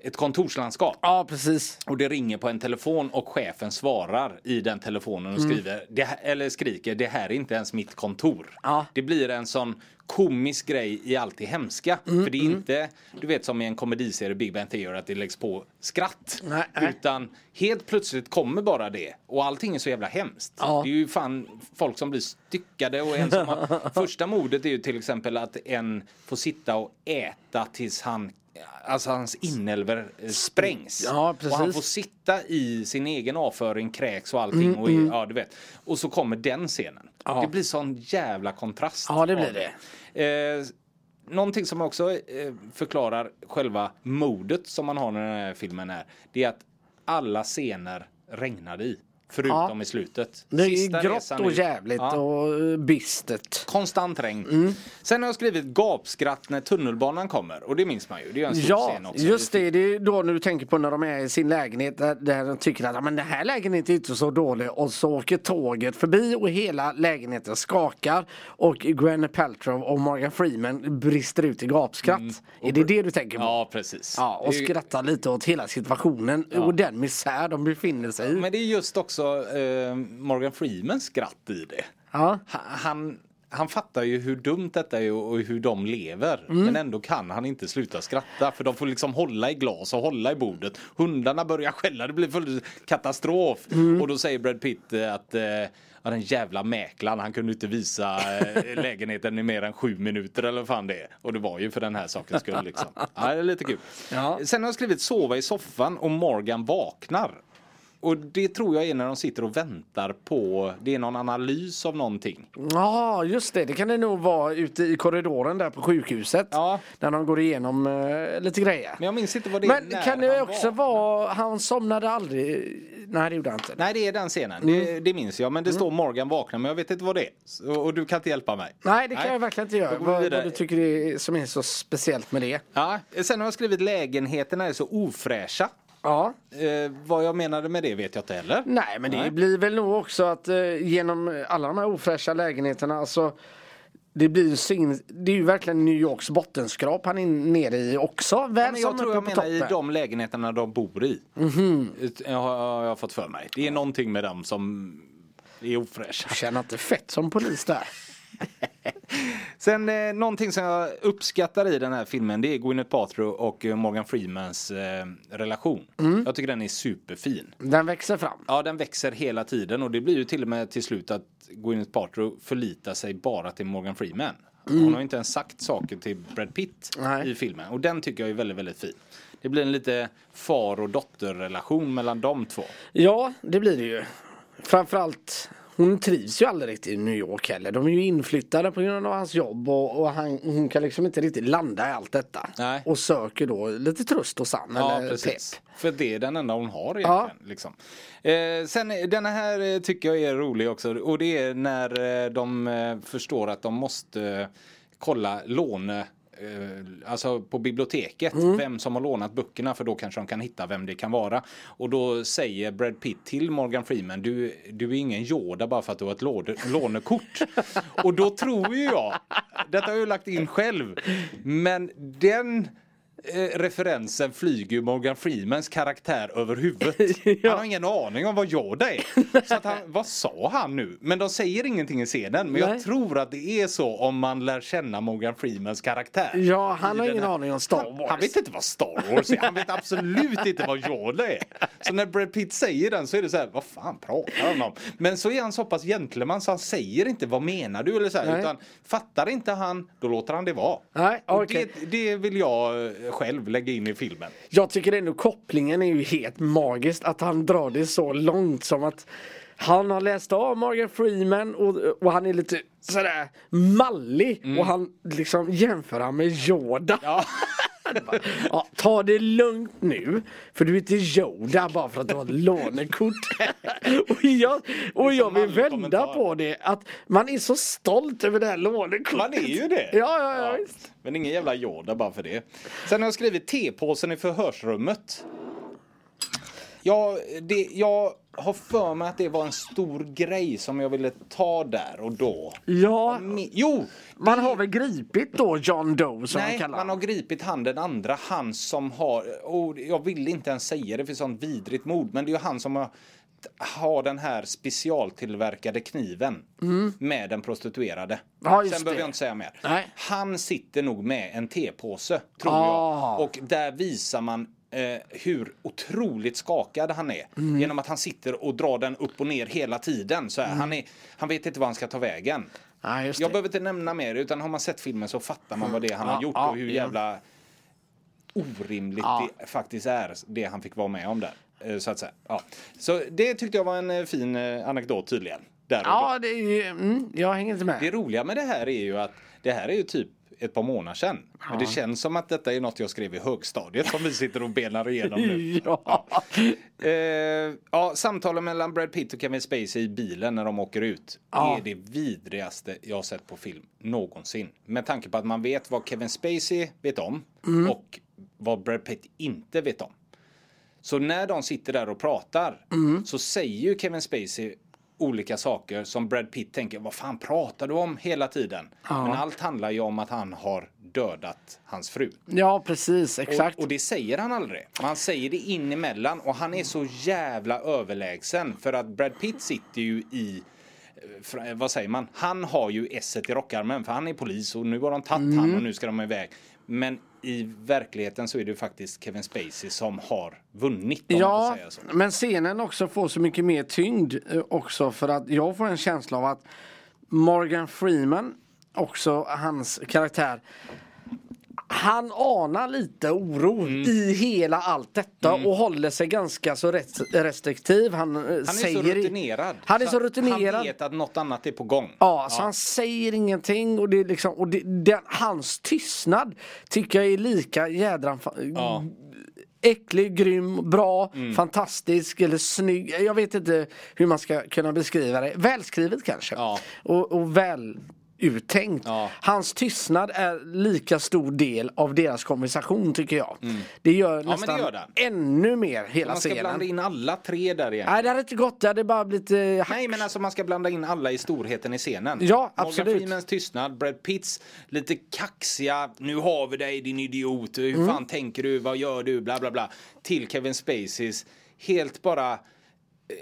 Ett kontorslandskap. Ja, precis. Och det ringer på en telefon och chefen svarar i den telefonen och Mm. skriver, här, eller skriker det här är inte ens mitt kontor. Ja. Det blir en sån komisk grej i allt det hemska. Mm, För det är inte, du vet som i en komediserie Big Bang Theory att det läggs på skratt. Nej, nej. Utan helt plötsligt kommer bara det och allting är så jävla hemskt. Ja. Det är ju fan folk som blir styckade och en som har, första mordet är ju till exempel att en får sitta och äta tills han Alltså hans inälvor eh, sprängs. Ja, och han får sitta i sin egen avföring, kräks och allting. och, är- ja, du vet. och så kommer den scenen. Ja. Det blir sån jävla kontrast. Ja, det blir det. Eh, någonting som också eh, förklarar själva modet som man har när den här filmen är. Det är att alla scener regnade i. Förutom i slutet. Det är Sista grått och jävligt Ja. och eh, bistert. Konstant regn. Mm. Sen har jag skrivit gapskratt när tunnelbanan kommer. Och det minns man ju. Det är en stor Ja, scen också. just det. Det är då när du tänker på när de är i sin lägenhet där, där de tycker att "Ja, men den här lägenheten är inte så dålig och så åker tåget förbi och hela lägenheten skakar och Gwyneth Paltrow och Morgan Freeman brister ut i gapskratt. Är det det du tänker på? Mm. Ja, precis. Ja, och Det skrattar lite åt hela situationen och den misär de befinner sig i. Men det är just också eh, Morgan Freemans skratt i det. Ja. Ha- Han, han fattar ju hur dumt detta är och hur de lever. Mm. Men ändå kan han inte sluta skratta. För de får liksom hålla i glas och hålla i bordet. Hundarna börjar skälla, det blir full katastrof. Mm. Och då säger Brad Pitt eh, att eh, Ja, den jävla mäklaren, han kunde inte visa eh, lägenheten i mer än sju minuter eller vad fan det är. Och det var ju för den här sakens skull liksom. Ja, det är lite kul. Ja. Sen har jag skrivit sova i soffan och Morgan vaknar. Och det tror jag är när de sitter och väntar på, det är någon analys av någonting. Ja, just det. Det kan det nog vara ute i korridoren där på sjukhuset. Ja. När de går igenom eh, lite grejer. Men jag minns inte vad det är Men när kan det också vara, han somnade aldrig? Nej, det gjorde han inte. Nej, det är den scenen. Det, det minns jag. Men det står Morgan vaknar, men jag vet inte vad det är. Så, och du kan inte hjälpa mig. Nej, det kan jag verkligen inte göra. Vad, vad du tycker det är, som är så speciellt med det? Ja, sen har jag skrivit lägenheterna är så ofräscha. Ja. Eh, vad jag menade med det vet jag inte heller. Nej, men det Nej. blir väl nog också att eh, genom alla de här ofräscha lägenheterna, alltså det blir sin, det är ju verkligen New Yorks bottenskrap han är nere i också. Väl Ja, men jag tror jag menar i toppen. de lägenheterna de bor i. Mhm. Ut- Jag har, jag har fått för mig. Det är någonting med dem som är ofräscha. Jag känner inte fett som polis där. Sen eh, någonting som jag uppskattar i den här filmen det är Gwyneth Paltrow och eh, Morgan Freemans eh, relation. Mm. Jag tycker den är superfin. Den växer fram. Ja, den växer hela tiden och det blir ju till och med till slut att Gwyneth Paltrow förlitar sig bara till Morgan Freeman. Hon har inte ens sagt saker till Brad Pitt Mm. Nej. i filmen och den tycker jag är väldigt, väldigt fin. Det blir en lite far och dotterrelation mellan de två. Ja, det blir det ju. Framförallt, hon trivs ju aldrig riktigt i New York heller. De är ju inflyttade på grund av hans jobb och, och han, hon kan liksom inte riktigt landa i allt detta. Nej. Och söker då lite tröst hos han Ja, eller precis. pepp. För det är den enda hon har egentligen. Liksom. Eh, sen denna här eh, tycker jag är rolig också och det är när eh, de eh, förstår att de måste kolla låne Alltså på biblioteket, vem som har lånat böckerna för då kanske de kan hitta vem det kan vara. Och då säger Brad Pitt till Morgan Freeman, du, du är ingen Yoda bara för att du har ett låde, lånekort. och då tror ju jag, detta har jag ju lagt in själv, men den eh, referensen flyger ju Morgan Freemans karaktär över huvudet. Han har ingen aning om vad Yoda är. Så att han, vad sa han nu? Men de säger ingenting i scenen. Men Nej. jag tror att det är så om man lär känna Morgan Freemans karaktär. Ja, han har ingen här- aning om Star Han, Wars. han vet inte vad Star Wars är. Han vet absolut inte vad Yoda är. Så när Brad Pitt säger den så är det så här, vad fan pratar han om? Men så är han så pass gentleman så han säger inte vad menar du eller så här, utan fattar inte han, då låter han det vara. Nej, okej. det, det vill jag eh, själv lägga in i filmen. Jag tycker ändå kopplingen är ju helt magiskt att han drar det så långt som att han har läst av Morgan Freeman och, och han är lite sådär mallig och han liksom jämför han med Yoda. Ja. Ja, ta det lugnt nu för du är inte Yoda bara för att du har ett lånekort. och jag, och jag vill vända kommentar. på det att man är så stolt över det här lånekortet. Man är ju det. Ja, ja, ja. visst. Men ingen jävla Yoda bara för det. Sen har jag skrivit tepåsen i förhörsrummet. Ja, det, jag har för mig att det var en stor grej som jag ville ta där och då. Ja, Mi- Jo! man har väl gripit då John Doe som han Nej, kallar man har gripit han den andra, han som har, och jag vill inte ens säga det för sånt vidrigt mord, men det är ju han som har, har den här specialtillverkade kniven med den prostituerade. Mm. Ja, Sen behöver det. jag inte säga mer. Nej. Han sitter nog med en tepåse, tror Ah. jag. Och där visar man eh, hur otroligt skakad han är. Mm. Genom att han sitter och drar den upp och ner hela tiden. Så här, han, är, han vet inte var han ska ta vägen. Just Jag behöver inte nämna mer utan har man sett filmen så fattar man vad det är han Ja, har gjort ja, och hur jävla orimligt det faktiskt är det han fick vara med om där. eh, Så att säga. Ja. Så det tyckte jag var en eh, fin eh, anekdot tydligen. Där. Ja, det mm, jag hänger inte med. Det roliga med det här är ju att det här är ju typ ett par månader sedan. Men det känns som att detta är något jag skrev i högstadiet som vi sitter och benar igenom nu. Ja. Eh, ja, samtalen mellan Brad Pitt och Kevin Spacey i bilen när de åker ut Ja. är det vidrigaste jag sett på film någonsin. Med tanke på att man vet vad Kevin Spacey vet om Mm. och vad Brad Pitt inte vet om. Så när de sitter där och pratar Mm. så säger ju Kevin Spacey olika saker som Brad Pitt tänker, vad fan pratar du om hela tiden? Ja. Men allt handlar ju om att han har dödat hans fru. ja, precis. Exakt. Och, och det säger han aldrig. Han säger det in emellan och han är så jävla överlägsen för att Brad Pitt sitter ju i eh, fra- vad säger man? Han har ju esset i rockarmen för han är polis och nu har de tagit Mm. han och nu ska de iväg. Men i verkligheten så är det faktiskt Kevin Spacey som har vunnit Ja, men scenen också får så mycket mer tyngd eh, också för att jag får en känsla av att Morgan Freeman, också hans karaktär, han anar lite oro Mm. i hela allt detta och håller sig ganska så restriktiv. Han, eh, Han är säger så rutinerad. Han är så rutinerad. Han vet att något annat är på gång. Ja, så han säger ingenting och det liksom, och det, den, hans tystnad tycker jag är lika jädra fa- Ja. äcklig, grym, bra, Mm. fantastisk eller snygg. Jag vet inte hur man ska kunna beskriva det. Välskrivet kanske. Ja. Och, och väl uttänkt. Ja. Hans tystnad är lika stor del av deras konversation tycker jag. Det gör Mm. men det nästan gör den. ännu mer hela Man ska scenen. blanda in alla tre där igen. Nej det hade inte gått, det hade bara blivit eh. Nej men alltså man ska blanda in alla i storheten i scenen. Ja, Morgan absolut. Freemans tystnad, Brad Pitts lite kaxiga, nu har vi dig din idiot, hur Mm. fan tänker du, vad gör du, bla bla bla. Till Kevin Spaceys, helt bara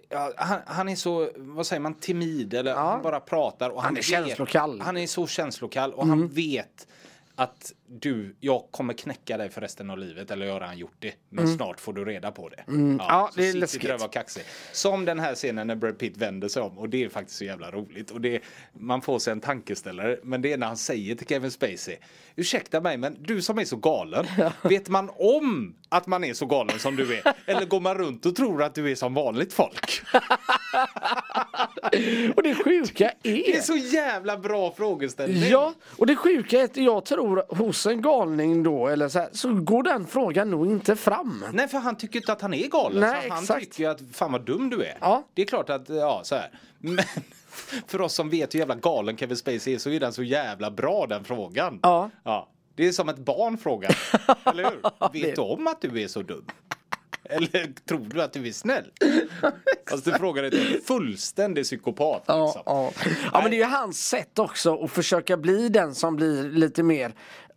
Ja, han, han är så, vad säger man, timid eller han bara pratar. Och han, är vet- känslokall. Han är så känslokall och Mm. han vet att du, jag kommer knäcka dig för resten av livet eller har redan gjort det. Men snart får du reda på det. Mm. Ja, så det är läskigt. var kaxig. Som den här scenen när Brad Pitt vänder sig om och det är faktiskt så jävla roligt. Och det, man får sig en tankeställare. Men det är när han säger till Kevin Spacey. Ursäkta mig men du som är så galen. vet man om att man är så galen som du är? Eller går man runt och tror att du är som vanligt folk? Och det sjuka Det är är så jävla bra frågeställning. Ja, och det sjuka är att jag tror hos en galning då eller så, här, så går den frågan nog inte fram. Nej för han tycker inte att han är galen. Nej, så han exakt. tycker att fan vad dum du är. Ja. Det är klart att, ja så här. Men för oss som vet hur jävla galen Kevin Spacey är så är den så jävla bra den frågan. Ja. ja. Det är som ett barn frågar. Eller hur? Vet du om att du är så dum? Eller tror du att du är snäll? Fast du frågar ett fullständig psykopat. Ja, liksom. ja. ja men det är ju hans sätt också att försöka bli den som blir lite mer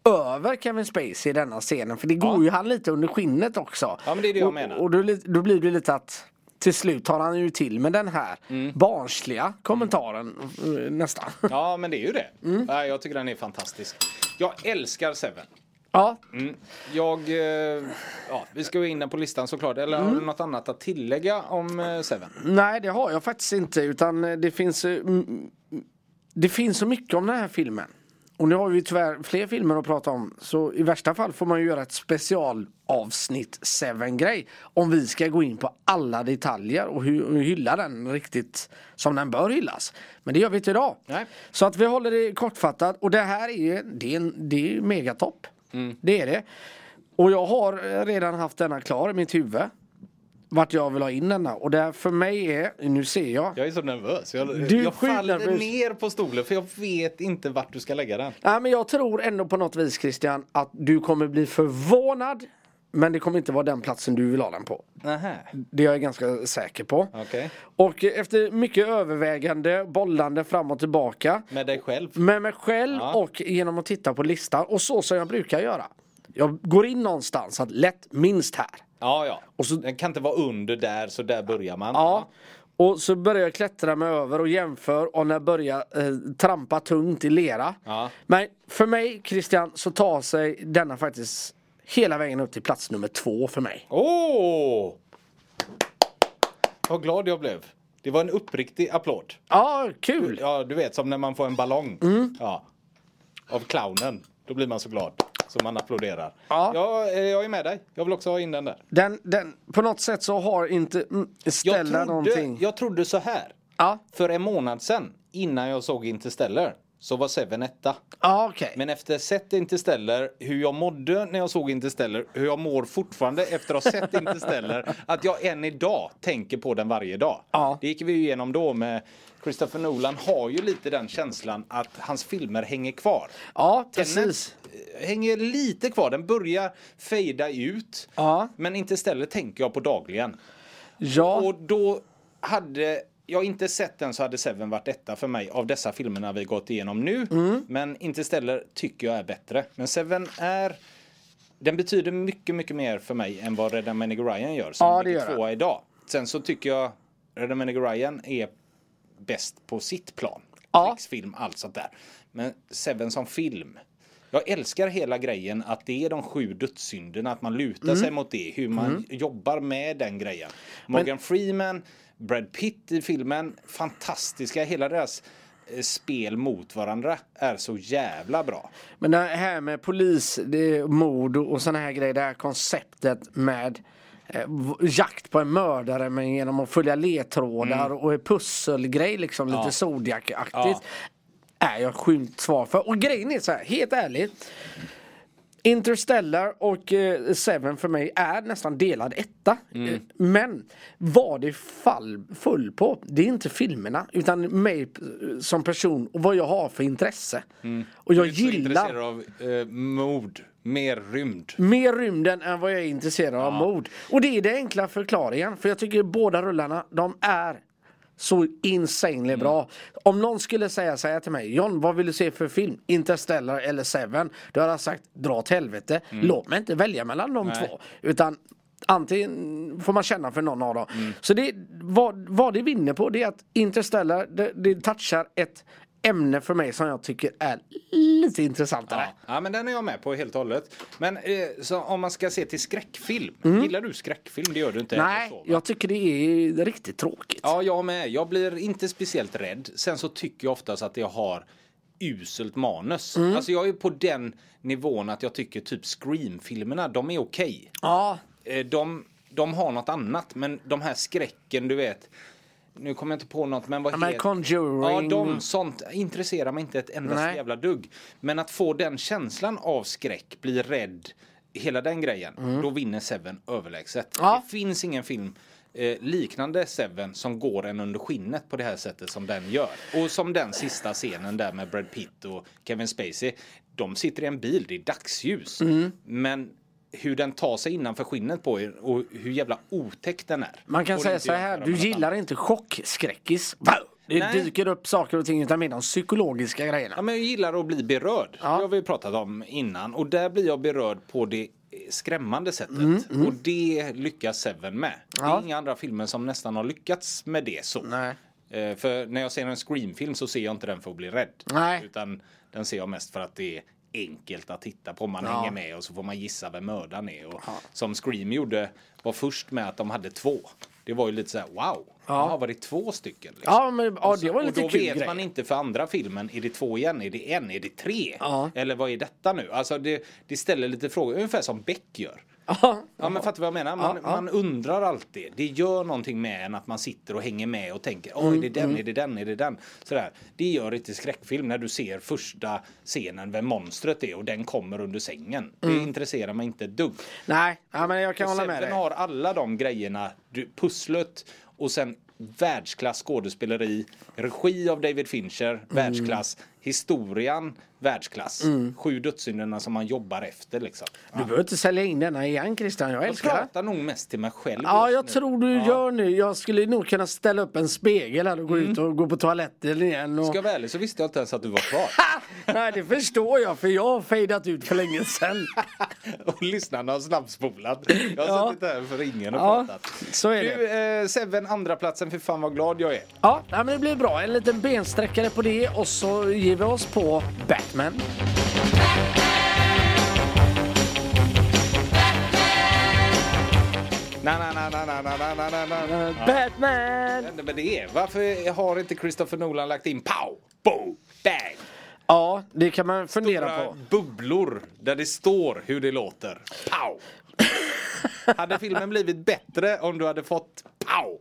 över Kevin Spacey i denna scenen. För det går ju han lite under skinnet också. Ja, men det är det jag och, menar. Och då, då blir det lite att till slut tar han ju till med den här Mm. barnsliga kommentaren eh, nästan. Ja men det är ju det. Mm. Jag tycker den är fantastisk. Jag älskar Seven. Ja, Mm. Jag, eh, ja, vi ska gå in på listan såklart. Eller har Mm. du något annat att tillägga om eh, Seven? nej det har jag faktiskt inte utan det finns mm, Det finns så mycket om den här filmen. Och nu har vi tyvärr fler filmer att prata om. Så i värsta fall får man ju göra ett specialavsnitt 7-grej. Om vi ska gå in på alla detaljer och hy- och hylla den riktigt som den bör hyllas. Men det gör vi inte idag. Nej. Så att vi håller det kortfattat. Och det här är ju det är, en, det är ju megatopp. Mm. Det är det. Och jag har redan haft denna klar i mitt huvud. Vart jag vill ha in denna. Och det för mig är, nu ser jag. Jag är så nervös. Jag, Du jag faller skitnervös. ner på stolen för jag vet inte vart du ska lägga den. Ja, men jag tror ändå på något vis Christian att du kommer bli förvånad. Men det kommer inte vara den platsen du vill ha den på. Nähä. Det är jag ganska säker på. Okej. Och efter mycket övervägande, bollande fram och tillbaka. Med dig själv? Med mig själv Ja. och genom att titta på listan. Och så som jag brukar göra. Jag går in någonstans att lätt minst här. Ja, ja. Och så- Den kan inte vara under där, så där börjar man. Ja. Och så börjar jag klättra mig över och jämför och när jag börjar eh, trampa tungt i lera. Ja. Men för mig Christian så tar sig denna faktiskt hela vägen upp till plats nummer två för mig. Åh! Vad glad jag blev. Det var en uppriktig applåd. Ja, kul! Ja, du vet som när man får en ballong. Mm. Ja. Av clownen. Då blir man så glad. Så man applåderar. Ja. Ja, eh, jag är med dig. Jag vill också ha in den där. Den, den, på något sätt så har inte mm, Jag Stella trodde, någonting. jag trodde så här. Ja, För en månad sedan, innan jag såg Interstellar, så var Seven etta. ja okej. Men efter sett Interstellar, hur jag mådde när jag såg Interstellar, hur jag mår fortfarande efter att ha sett Interstellar, att jag än idag tänker på den varje dag. Ja. Det gick vi ju igenom då med Christopher Nolan har ju lite den känslan att hans filmer hänger kvar. Ja, Tenet precis. eh, hänger lite kvar, den börjar fejda ut. Ja. Men Interstellar tänker jag på dagligen. Ja, Och då hade jag inte sett den så hade Seven varit etta för mig av dessa filmerna vi gått igenom nu. Mm. Men Interstellar tycker jag är bättre. Men Seven är den betyder mycket, mycket mer för mig än vad Red Manning Ryan gör som Ja, det gör tvåa idag. Sen så tycker jag Red Manning Ryan är bäst på sitt plan. Ja. Krigsfilm, allt sånt där. Men Seven som film. Jag älskar hela grejen att det är de sju dödssynderna, att man lutar Mm. sig mot det, hur man jobbar med den grejen. Morgan Freeman, Brad Pitt i filmen, fantastiska, hela deras eh, spel mot varandra är så jävla bra. Men det här med polis, det mord och sådana här grejer. Det här konceptet med eh, jakt på en mördare men genom att följa ledtrådar och en pusselgrej liksom lite Mm. Ja. Zodiac-aktigt. Är jag sjukt svar för. Och grejen är så här, helt ärligt. Interstellar och eh, Seven för mig är nästan delad etta. Mm. Eh, Men vad det fall full på, det är inte filmerna utan mig p- som person och vad jag har för intresse. Och jag Mm. Du är gillar intresserad av eh, mord, mer rymd. mer rymden än vad jag är intresserad av mord. Och det är den enkla förklaringen. För jag tycker båda rullarna, de är så insanely bra. Om någon skulle säga så här till mig, John vad vill du se för film? Interstellar eller Seven? Då hade jag sagt, dra åt helvete. Låt mig inte välja mellan de Nej. två. Utan antingen får man känna för någon av dem. Så det, vad, vad det vinner på det är att Interstellar, det, det touchar ett ämne för mig som jag tycker är lite intressantare. Ja. ja, men den är jag med på helt och hållet. Men eh, om man ska se till skräckfilm. Gillar du skräckfilm? Det gör du inte Mm. Nej, så, jag tycker det är riktigt tråkigt. Ja, jag med. Jag blir inte speciellt rädd. Sen så tycker jag oftast att jag har uselt manus. Mm. Alltså jag är på den nivån att jag tycker typ Scream-filmerna, de är okej. Ja, Eh, De, de har något annat, men de här skräcken, du vet. Nu kommer jag inte på något, men vad heter... Conjuring. Ja, de, sånt intresserar mig inte ett enda Nej. jävla dugg. Men att få den känslan av skräck, bli rädd, hela den grejen, då vinner Seven överlägset. Mm. Ja. Det finns ingen film eh, liknande Seven som går en under skinnet på det här sättet som den gör. Och som den sista scenen där med Brad Pitt och Kevin Spacey. De sitter i en bil, det är dagsljus. Mm. Men hur den tar sig innanför skinnet på er och hur jävla otäck den är. man kan går säga så här, du gillar annat. inte chockskräckis. Det Nej. dyker upp saker och ting utan mer de psykologiska grejerna. Ja, men jag gillar att bli berörd. Ja. Det har vi pratat om innan. Och där blir jag berörd på det skrämmande sättet. Och det lyckas Seven med. Det Mm, Ja. är inga andra filmer som nästan har lyckats med det så. Nej. Eh, För när jag ser en Scream-film så ser jag inte den för att bli rädd. Nej. Utan den ser jag mest för att det är enkelt att titta på. Man Ja. hänger med och så får man gissa vem mördaren är. Och Som Scream gjorde var först med att de hade två. Det var ju lite så här: wow, ja. var det två stycken? Liksom. Ja, men ja, det var och lite då kul vet grej. man inte för andra filmen, är det två igen? Är det en? Är det tre? Ja. Eller vad är detta nu? Alltså det, det ställer lite frågor, ungefär som Beck gör. Ja, Ja men fattar du vad jag menar? Man, Ja, man undrar alltid. Det gör någonting med en att man sitter och hänger med och tänker Oj, Mm, är det den, är det den, är det den? Sådär. Det gör inte skräckfilm när du ser första scenen vem monstret är och den kommer under sängen. Mm. Det intresserar mig inte ett dugg. Nej, ja, men jag kan hålla med dig. har alla de grejerna, du, pusslet och sen världsklass skådespeleri, regi av David Fincher, Mm. världsklass, historien, världsklass. Sju dödssynderna som man jobbar efter liksom. Du behöver inte sälja in denna igen Christian, jag Jag älskar det. pratar nog mest till mig själv Ja, jag nu. tror du gör nu. Jag skulle nog kunna ställa upp en spegel här och gå ut och gå på toaletten igen. Och... Ska jag vara ärlig så visste jag inte ens att du var kvar. Nej, det förstår jag för jag har fejdat ut för länge sedan. och lyssnarna har snabbspolat. Jag har Ja. suttit här för ringen och Ja, pratat. så är Du, eh, Seven andra platsen för fan vad glad jag är. Ja, men det blir bra. En liten bensträckare på det och så ger vi oss på Batman. Batman! hände med det? Varför har inte Christopher Nolan lagt in pow, boom, bang? Ja, det kan man fundera Några på. bubblor där det står hur det låter. Pow! hade filmen blivit bättre om du hade fått pow?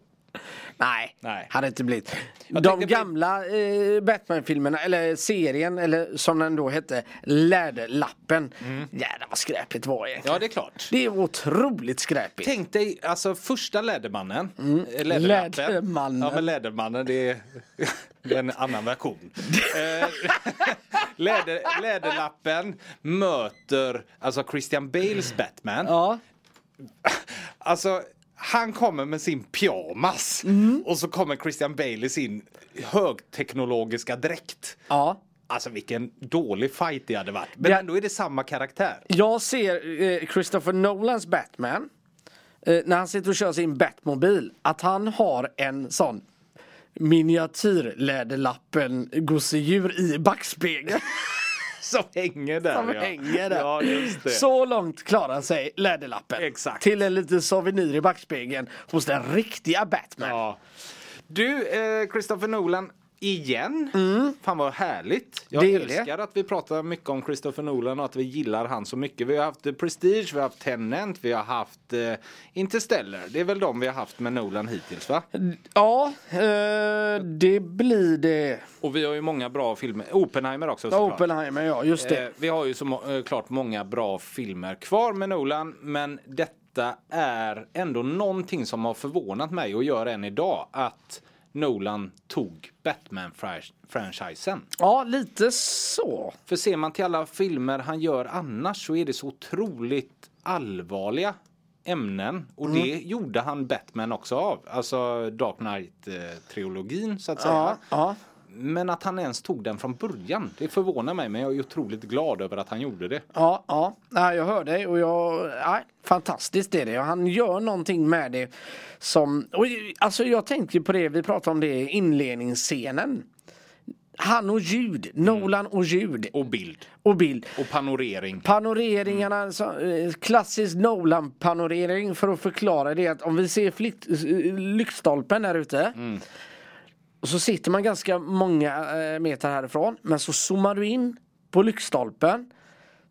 Nej, Nej. hade inte blivit. Jag De gamla eh, Batman-filmerna, eller serien, eller som den då hette, Läderlappen. Jävlar vad skräpigt var det Ja, det är klart. Det är otroligt skräpigt. Tänk dig, alltså första Lädermannen. eh, Läderlappen. Lädermannen. Ja, men Lädermannen det är, det är en annan version. Eh, Läder, Läderlappen möter alltså Christian Bales Batman. Ja. Alltså, han kommer med sin pyjamas och så kommer Christian Bale i sin högteknologiska dräkt. ja. Alltså vilken dålig fight det hade varit. Men Ja. ändå är det samma karaktär. Jag ser eh, Christopher Nolans Batman eh, när han sitter och kör sin Batmobil att han har en sån miniatyrläderlappen gosedjur i backspegeln Som hänger där. som ja. hänger där. Ja, just det. Så långt klarar sig läderlappen. Exakt. Till en liten souvenir i backspegeln hos den riktiga Batman. Ja. Du, eh, Christopher Nolan. Igen. Fan vad härligt. Jag Det är det. älskar att vi pratar mycket om Christopher Nolan och att vi gillar han så mycket. Vi har haft eh, Prestige, vi har haft Tenet, vi har haft eh, Interstellar. Det är väl de vi har haft med Nolan hittills va? Ja, eh, det blir det. Och vi har ju många bra filmer. Oppenheimer också såklart. Oppenheimer, ja just det. Eh, vi har ju så må- eh, många bra filmer kvar med Nolan, men detta är ändå någonting som har förvånat mig och gör än idag att Nolan tog Batman-franchisen. Ja, lite så. För ser man till alla filmer han gör annars så är det så otroligt allvarliga ämnen. Och Mm. det gjorde han Batman också av. Alltså Dark Knight-trilogin så att säga. Ja, ja. Men att han ens tog den från början, det förvånar mig. Men jag är otroligt glad över att han gjorde det. Ja, ja. Jag hör dig och jag, nej, fantastiskt är det. Han gör någonting med det som, och, alltså jag tänkte ju på det, vi pratade om det i inledningsscenen. Han och ljud, Nolan och ljud Och bild. och bild. Och panorering. Panoreringarna, så, eh, klassisk Nolan-panorering för att förklara det att om vi ser flykt, eh, lyktstolpen där ute och så sitter man ganska många eh, meter härifrån men så zoomar du in på lyktstolpen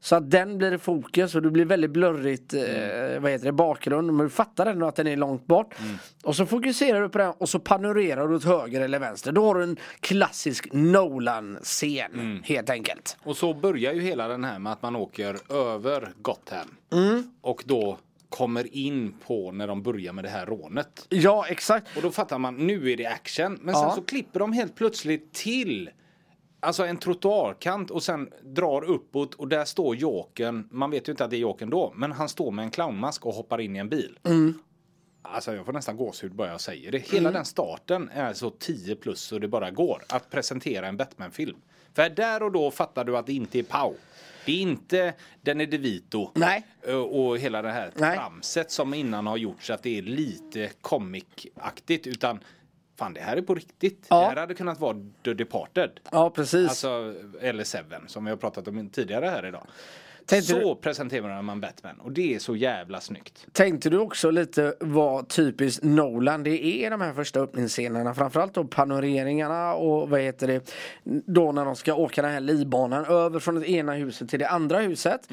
så att den blir i fokus och det blir väldigt blurrigt eh, vad heter det, bakgrund men du fattar ändå att den är långt bort. Och så fokuserar du på den och så panorerar du åt höger eller vänster. Då har du en klassisk Nolan-scen helt enkelt. Och så börjar ju hela den här med att man åker över Gotham. Och då kommer in på när de börjar med det här rånet. Ja exakt. Och då fattar man, nu är det action. Men Ja. sen så klipper de helt plötsligt till Alltså en trottoarkant och sen drar uppåt och där står Jokern. Man vet ju inte att det är Jokern då, men han står med en clownmask och hoppar in i en bil. Alltså jag får nästan gåshud bara jag säger det. Hela den starten är så 10 plus så det bara går. Att presentera en Batman-film. För där och då fattar du att det inte är Pau. Det är inte Danny DeVito. Nej. eh, Och hela det här Nej. tramset som innan har gjort så att det är lite comic-aktigt. Utan fan det här är på riktigt. Ja. Det här hade kunnat vara The Departed. Ja precis. Alltså, eller Seven som vi har pratat om tidigare här idag. Tänkte så presenterar man Batman och det är så jävla snyggt. Tänkte du också lite vad typiskt Nolan det är de här första öppningsscenerna framförallt då panoreringarna och vad heter det då när de ska åka den här livbanan över från det ena huset till det andra huset.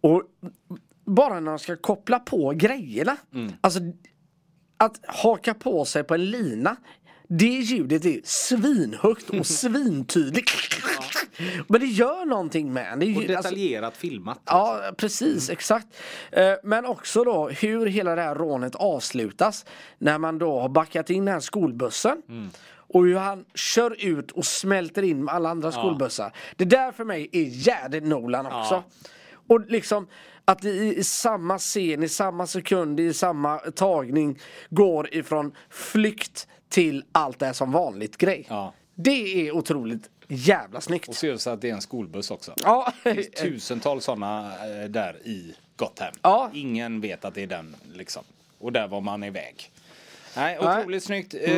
Och bara när de ska koppla på grejerna. Alltså att haka på sig på en lina det ljudet är svinhögt och svintydligt. Men det gör någonting med. Det är Och ju- alltså- detaljerat filmat. Ja, precis, exakt. Eh, Men också då hur hela det här rånet avslutas när man då har backat in den här skolbussen. Och hur han kör ut och smälter in med alla andra skolbussar. Det där för mig är jävligt Nolan också. Ja. Och liksom att det i, i samma scen, i samma sekund, i samma tagning går ifrån flykt till allt det här som vanligt grej. Ja. Det är otroligt jävla snyggt. Och ser så att det är en skolbuss också. Ja, Det finns tusentals sådana eh, där i Gotham. Ja. Ingen vet att det är den liksom. Och där var man iväg. Nej, Nej. otroligt snyggt. Eh,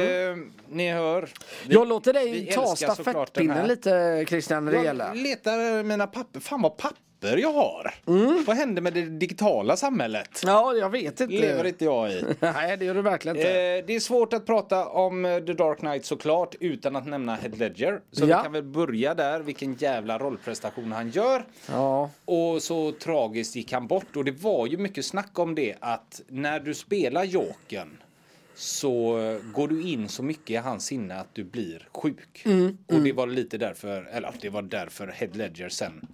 ni hör. Vi- Jag låter dig ta stafettpinnen lite Christian när det Jag gäller. letar mina papper. Fan vad papper jag har. Vad hände med det digitala samhället? Ja, jag vet inte. lever inte jag i. Nej, det gör du verkligen inte. Eh, det är svårt att prata om eh, The Dark Knight såklart utan att nämna Heath Ledger. Så Ja. vi kan väl börja där, vilken jävla rollprestation han gör. Ja. Och så tragiskt gick han bort och det var ju mycket snack om det att när du spelar Jokern så går du in så mycket i hans sinne att du blir sjuk. Mm, Och det var lite därför, eller det var därför Heath Ledger sen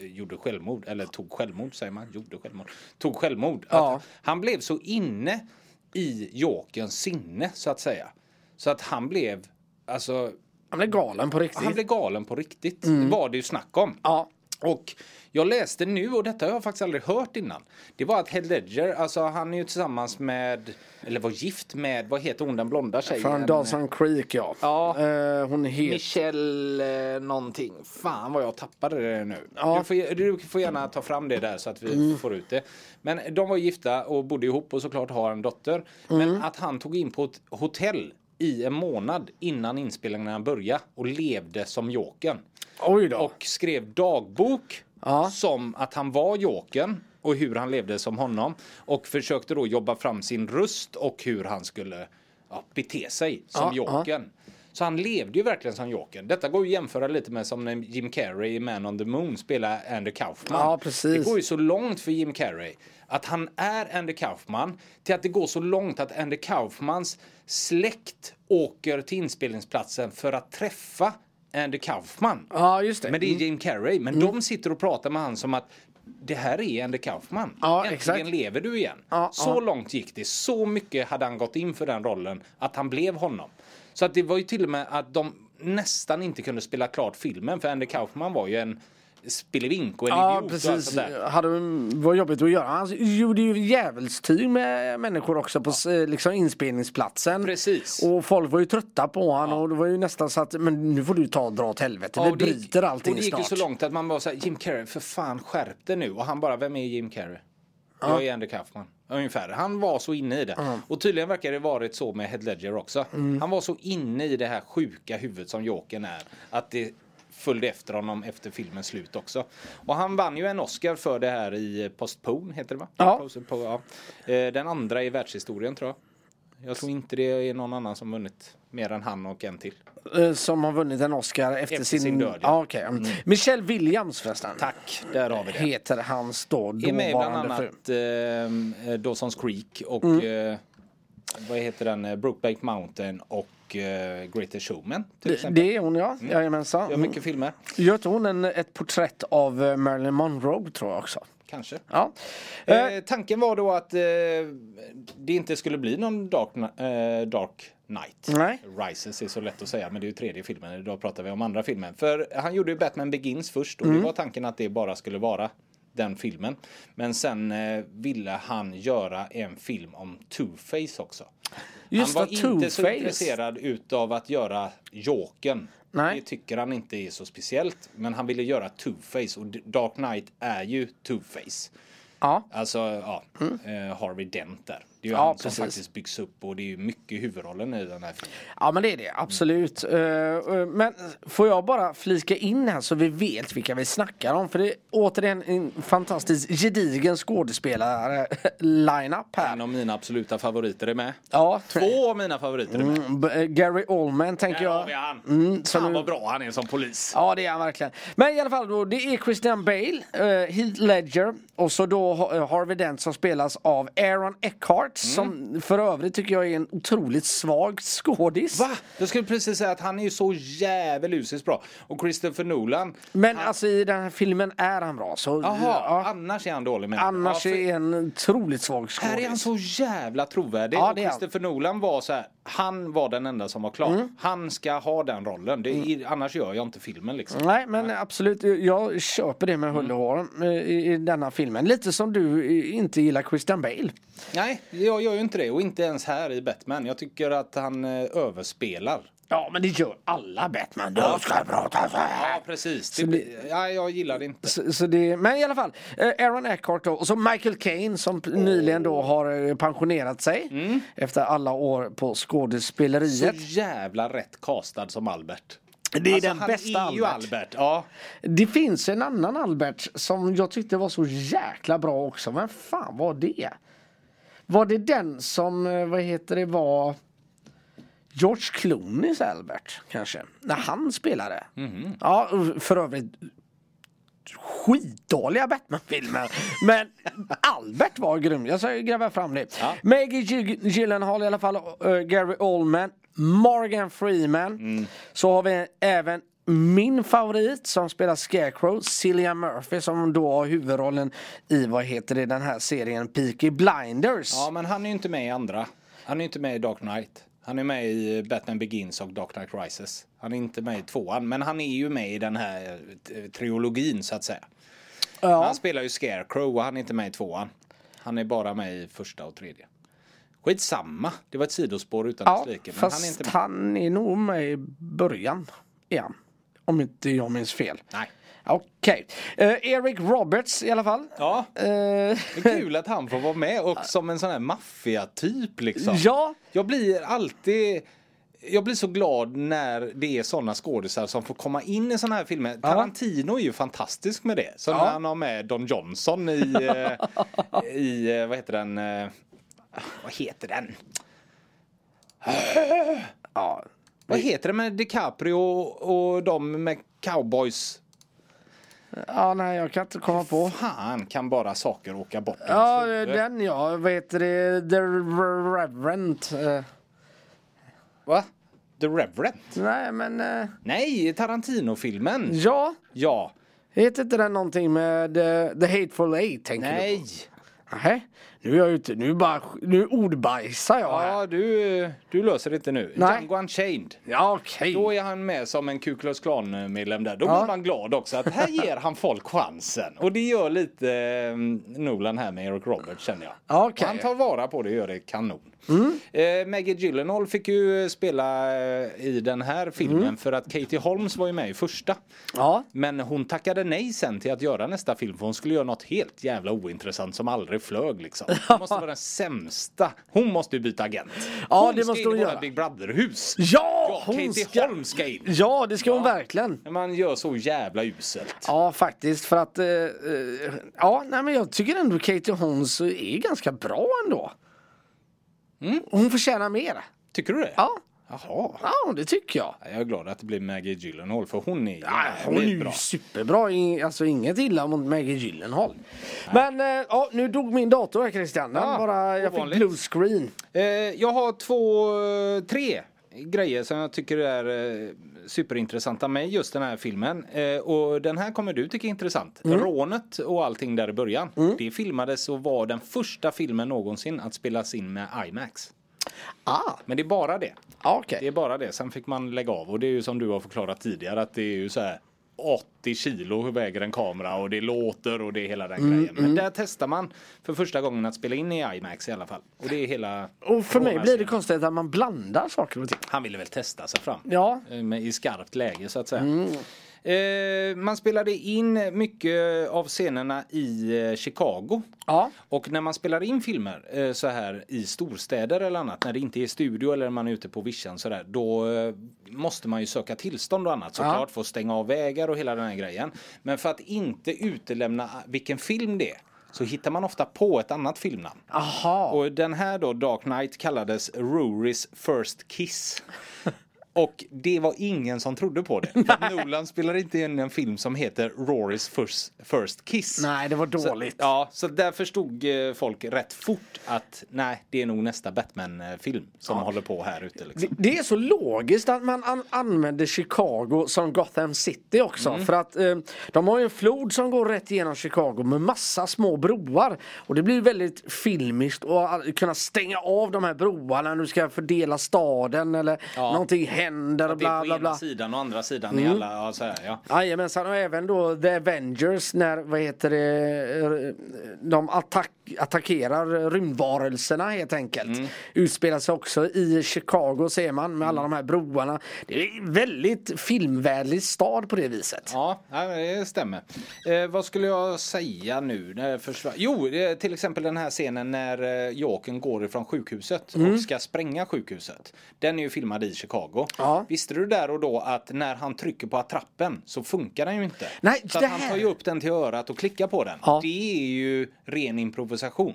gjorde självmord, eller tog självmord säger man, gjorde självmord, tog självmord. Ja. Han blev så inne i Jokerns sinne så att säga. Så att han blev, alltså, Han är galen på riktigt. han blev galen på riktigt. Det var det ju snack om. Mm. Ja. Och jag läste nu, och detta har jag faktiskt aldrig hört innan. Det var att Heath Ledger, alltså han är ju tillsammans med, eller var gift med, vad heter hon den blonda tjejen? Från Dawson Creek ja. Ja. Eh, hon helt... Michelle eh, någonting. Fan vad jag tappade det nu. Ja. Mm. Du, får, du får gärna ta fram det där så att vi får ut det. Men de var gifta och bodde ihop och såklart har en dotter. Mm. Men att han tog in på ett hotell i en månad innan inspelningarna började och levde som Jokern. Oj då. Och skrev dagbok Ja. som att han var Jokern och hur han levde som honom. Och försökte då jobba fram sin röst och hur han skulle ja, bete sig som Ja, ja. Jokern. Så han levde ju verkligen som Jokern. Detta går ju att jämföra lite med som när Jim Carrey i Man on the Moon spelar Andy Kaufman. Ja, precis. Det går ju så långt för Jim Carrey att han är Andy Kaufman till att det går så långt att Andy Kaufmans släkt åker till inspelningsplatsen för att träffa Andy Kaufman. Ja, just det. Men det är Jim Carrey. Men de sitter och pratar med han som att det här är Andy Kaufman. Ja, Äntligen exakt. lever du igen. Ja, så ja. långt gick det. Så mycket hade han gått in för den rollen att han blev honom. Så att det var ju till och med att de nästan inte kunde spela klart filmen för Andy Kaufman var ju en spelevink och en Ja, idiot. och allt precis. sånt där. Hade var jobbigt att göra. Han gjorde ju djävulstyg med människor också på ja. liksom inspelningsplatsen. Precis. Och folk var ju trötta på honom och det var ju nästan så att men nu får du ta och dra åt helvete. Vi det gick- bryter allting Och det gick snart. ju så långt att man bara såhär, Jim Carrey, för fan skärp dig nu. Och han bara, vem är Jim Carrey? Jag är Andy Kaufman. Ungefär. Han var så inne i det. Och tydligen verkar det varit så med Heath Ledger också. Mm. Han var så inne i det här sjuka huvudet som Jokern är. Att det följde efter honom efter filmens slut också. Och han vann ju en Oscar för det här i Postpone, heter det va? Ja. Postpone, ja. Eh, Den andra i världshistorien tror jag. Jag tror inte det är någon annan som vunnit mer än han och en till. Eh, Som har vunnit en Oscar efter, Efter sin... sin död, ja. Ja, okej. Michelle Williams förresten. Tack, där har vi det. Heter hans då är med bland dåvarande fru. annat eh, Dawson's Creek och eh, vad heter den? Brokeback Mountain och eh, Greatest Showman. Det, det är hon ja, jajamensan. Gör mycket filmer. Gör hon en, ett porträtt av eh, Marilyn Monroe tror jag också. Kanske. Ja. Eh, Eh, tanken var då att eh, det inte skulle bli någon Dark, eh, Dark Knight. Nej. Rises är så lätt att säga men det är ju tredje filmen. Idag pratar vi om andra filmen. För han gjorde ju Batman Begins först och Mm. det var tanken att det bara skulle vara den filmen. Men sen ville han göra en film om Two-Face också. Just han var inte så intresserad utav att göra Jokern. Nej. Det tycker han inte är så speciellt. Men han ville göra Two-Face och Dark Knight är ju Two-Face. ja. Alltså, ja, eh, Harvey Dent där. Det är ju Ja, han som precis. faktiskt byggs upp och det är ju mycket huvudrollen i den här filmen. ja men det är det absolut. Eh, men får jag bara flika in här så vi vet vilka vi snackar om. För det är återigen en fantastisk gedigen skådespelare line-up här. En av mina absoluta favoriter är med. Ja, Två av mina favoriter är med. Mm, eh, Gary Oldman tänker Där har jag. vi han. Mm, så nu- vad bra han är som polis. Ja det är han verkligen. Men i alla fall då, det är Christian Bale, Heath Ledger och så då Harvey Dent som spelas av Aaron Eckhart som för övrigt tycker jag är en otroligt svag skådis. Va? Jag skulle precis säga att han är ju så djävulusiskt bra. Och Christopher Nolan. Men alltså i den här filmen är han bra. Så, Jaha, ja, annars är han dålig med annars ja, för- är en otroligt svag Här är han skådis. så jävla trovärdig. Ja, och är han. Mm. Christopher Nolan var så här, han var den enda som var klar. Han ska ha den rollen. Det är, Annars gör jag inte filmen liksom. Nej men absolut, jag köper det med hull och hår eh, i, i denna filmen. Lite som du eh, inte gillar Christian Bale. Nej, jag gör ju inte det. Och inte ens här i Batman. Jag tycker att han eh, överspelar. Ja men det gör alla Batman. Du ska prata så här. Ja, precis. Det, ja, jag gillar det inte. Så, så det, men i alla fall, eh, Aaron Eckhart då, och så Michael Caine som p- nyligen då har eh, pensionerat sig efter alla år på Så skådespeleriet. jävla rätt castad som Albert. Det är Alltså, den bästa är Albert. Albert. Ja. Det finns en annan Albert som jag tyckte var så jäkla bra också. Men fan var det? Var det den som, eh, vad heter det, var George Clooneys Albert kanske? När han spelade. Ja, för övrigt skitdåliga Batman-filmer. Men Albert var grym. Jag ska gräva fram det. Ja. Maggie Gy- Gyllenhaal i alla fall, eh, Gary Oldman, Morgan Freeman. Mm. Så har vi även min favorit som spelar Scarecrow, Cillian Murphy som då har huvudrollen i vad heter det den här serien Peaky Blinders. ja, men han är ju inte med i andra. Han är inte med i Dark Knight. Han är med i Batman Begins och Dark Knight Rises. Han är inte med i tvåan, men han är ju med i den här eh, trilogin så att säga. Ja. Han spelar ju Scarecrow och han är inte med i tvåan. Han är bara med i första och tredje. Skitsamma, det var ett sidospår utan Ja, dess like. Men fast han är inte med. han är nog med i början. Igen. Om inte jag minns fel. Nej. Okej. Eh, Eric Roberts i alla fall. Ja, Eh, det är kul att han får vara med och som en sån här maffiatyp liksom. ja, Jag blir alltid jag blir så glad när det är såna skådisar som får komma in i såna här filmer. Tarantino är ju fantastisk med det. Så Ja. när han har med Don Johnson i, eh, i eh, vad heter den, eh, vad heter den? ja. Vad heter det med DiCaprio och, och de med cowboys? Ja, nej, jag kan inte komma på. Fan kan bara saker åka bort Ja, huvud. den ja. Vad heter det? The Reverend. eh, Va? The Reverend? nej, men... eh, Nej, Tarantino-filmen. ja. Ja. Heter inte den någonting med eh, The Hateful Eight? Tänker Nej. du på? Nej. Nu är jag ute. Nu bara... Nu ordbajsar jag här. Ja, du, du löser det inte nu. Nej. Django Unchained. Ja, okej. Då är han med som en Ku Klux Klan medlem där. Då Ja. blir man glad också att här ger han folk chansen. Och det gör lite eh, Nolan här med Eric Roberts känner jag. Ja, okej. Han tar vara på det och gör det kanon. Eh, Maggie Gyllenhaal fick ju spela eh, i den här filmen för att Katie Holmes var ju med i första. Ja. Men hon tackade nej sen till att göra nästa film för hon skulle göra något helt jävla ointressant som aldrig flög liksom. Hon måste vara den sämsta. Hon måste ju byta agent. Ja, hon det måste hon göra. Big Brother-hus. Ja, Ja, hon Katie ska... Holmes ska in. Ja, det ska hon Ja. verkligen. Men Man gör så jävla uselt. Ja, faktiskt. För att... eh, eh, ja, nej, men jag tycker ändå Katie Holmes är ganska bra ändå. Hon förtjänar mer. Tycker du det? Ja. Jaha. Ja, det tycker jag. Jag är glad att det blir Maggie Gyllenhaal för hon är Ja, hon är ju bra. superbra. Alltså inget illa mot Maggie Gyllenhaal. Men eh, ja, nu dog min dator här Christian. Den Ja, bara, jag fick blue screen. Eh, jag har två, eh, tre grejer som jag tycker är superintressanta med just den här filmen. Eh, och den här kommer du tycka är intressant. Mm. Rånet och allting där i början. Det filmades och var den första filmen någonsin att spelas in med IMAX. Ah, Men det är bara det. ja, okej. Det är bara det. Sen fick man lägga av och det är ju som du har förklarat tidigare att det är ju så här 80 kilo väger en kamera och det låter och det är hela den Mm, grejen. Men där testar man för första gången att spela in i IMAX i alla fall. Och det är hela... Och för mig blir det konstigt att man blandar saker och ting. Han ville väl testa sig fram. Ja. Eh, I skarpt läge så att säga. Mm. Eh, man spelade in mycket av scenerna i eh, Chicago. Ja. Och när man spelar in filmer eh, så här i storstäder eller annat, när det inte är studio eller man är ute på vischan så där, då eh, måste man ju söka tillstånd och annat såklart för att stänga av vägar och hela den här grejen. Men för att inte utelämna vilken film det är så hittar man ofta på ett annat filmnamn. Aha. Och den här då, Dark Knight, kallades Rorys First Kiss. Och det var ingen som trodde på det. För Nolan spelar inte in en film som heter Rorys First, First Kiss. Nej, det var Så, dåligt. ja, så där förstod eh, folk rätt fort att nej, det är nog nästa Batman-film som håller på här ute. Det, Liksom. det är så logiskt att man an använder Chicago som Gotham City också. Mm. För att eh, de har ju en flod som går rätt igenom Chicago med massa små broar. Och det blir väldigt filmiskt att kunna stänga av de här broarna när du ska fördela staden eller Ja. någonting händer och Att det är bla på bla ena bla. sidan och andra sidan i alla, ja, så här, ja. Jajamensan och även då The Avengers när vad heter det de attack, attackerar rymdvarelserna helt enkelt. Mm. Utspelar sig också i Chicago ser man med alla de här broarna. Det är en väldigt filmvänlig stad på det viset. Ja, det stämmer. Eh, vad skulle jag säga nu? När jag försvann? Jo, eh, till exempel den här scenen när eh, Jokern går ifrån sjukhuset och ska spränga sjukhuset. Den är ju filmad i Chicago. Ja. Visste du där och då att när han trycker på attrappen så funkar den ju inte? Nej, så att han tar ju upp den till örat och klickar på den. Ja. Det är ju ren improvisation.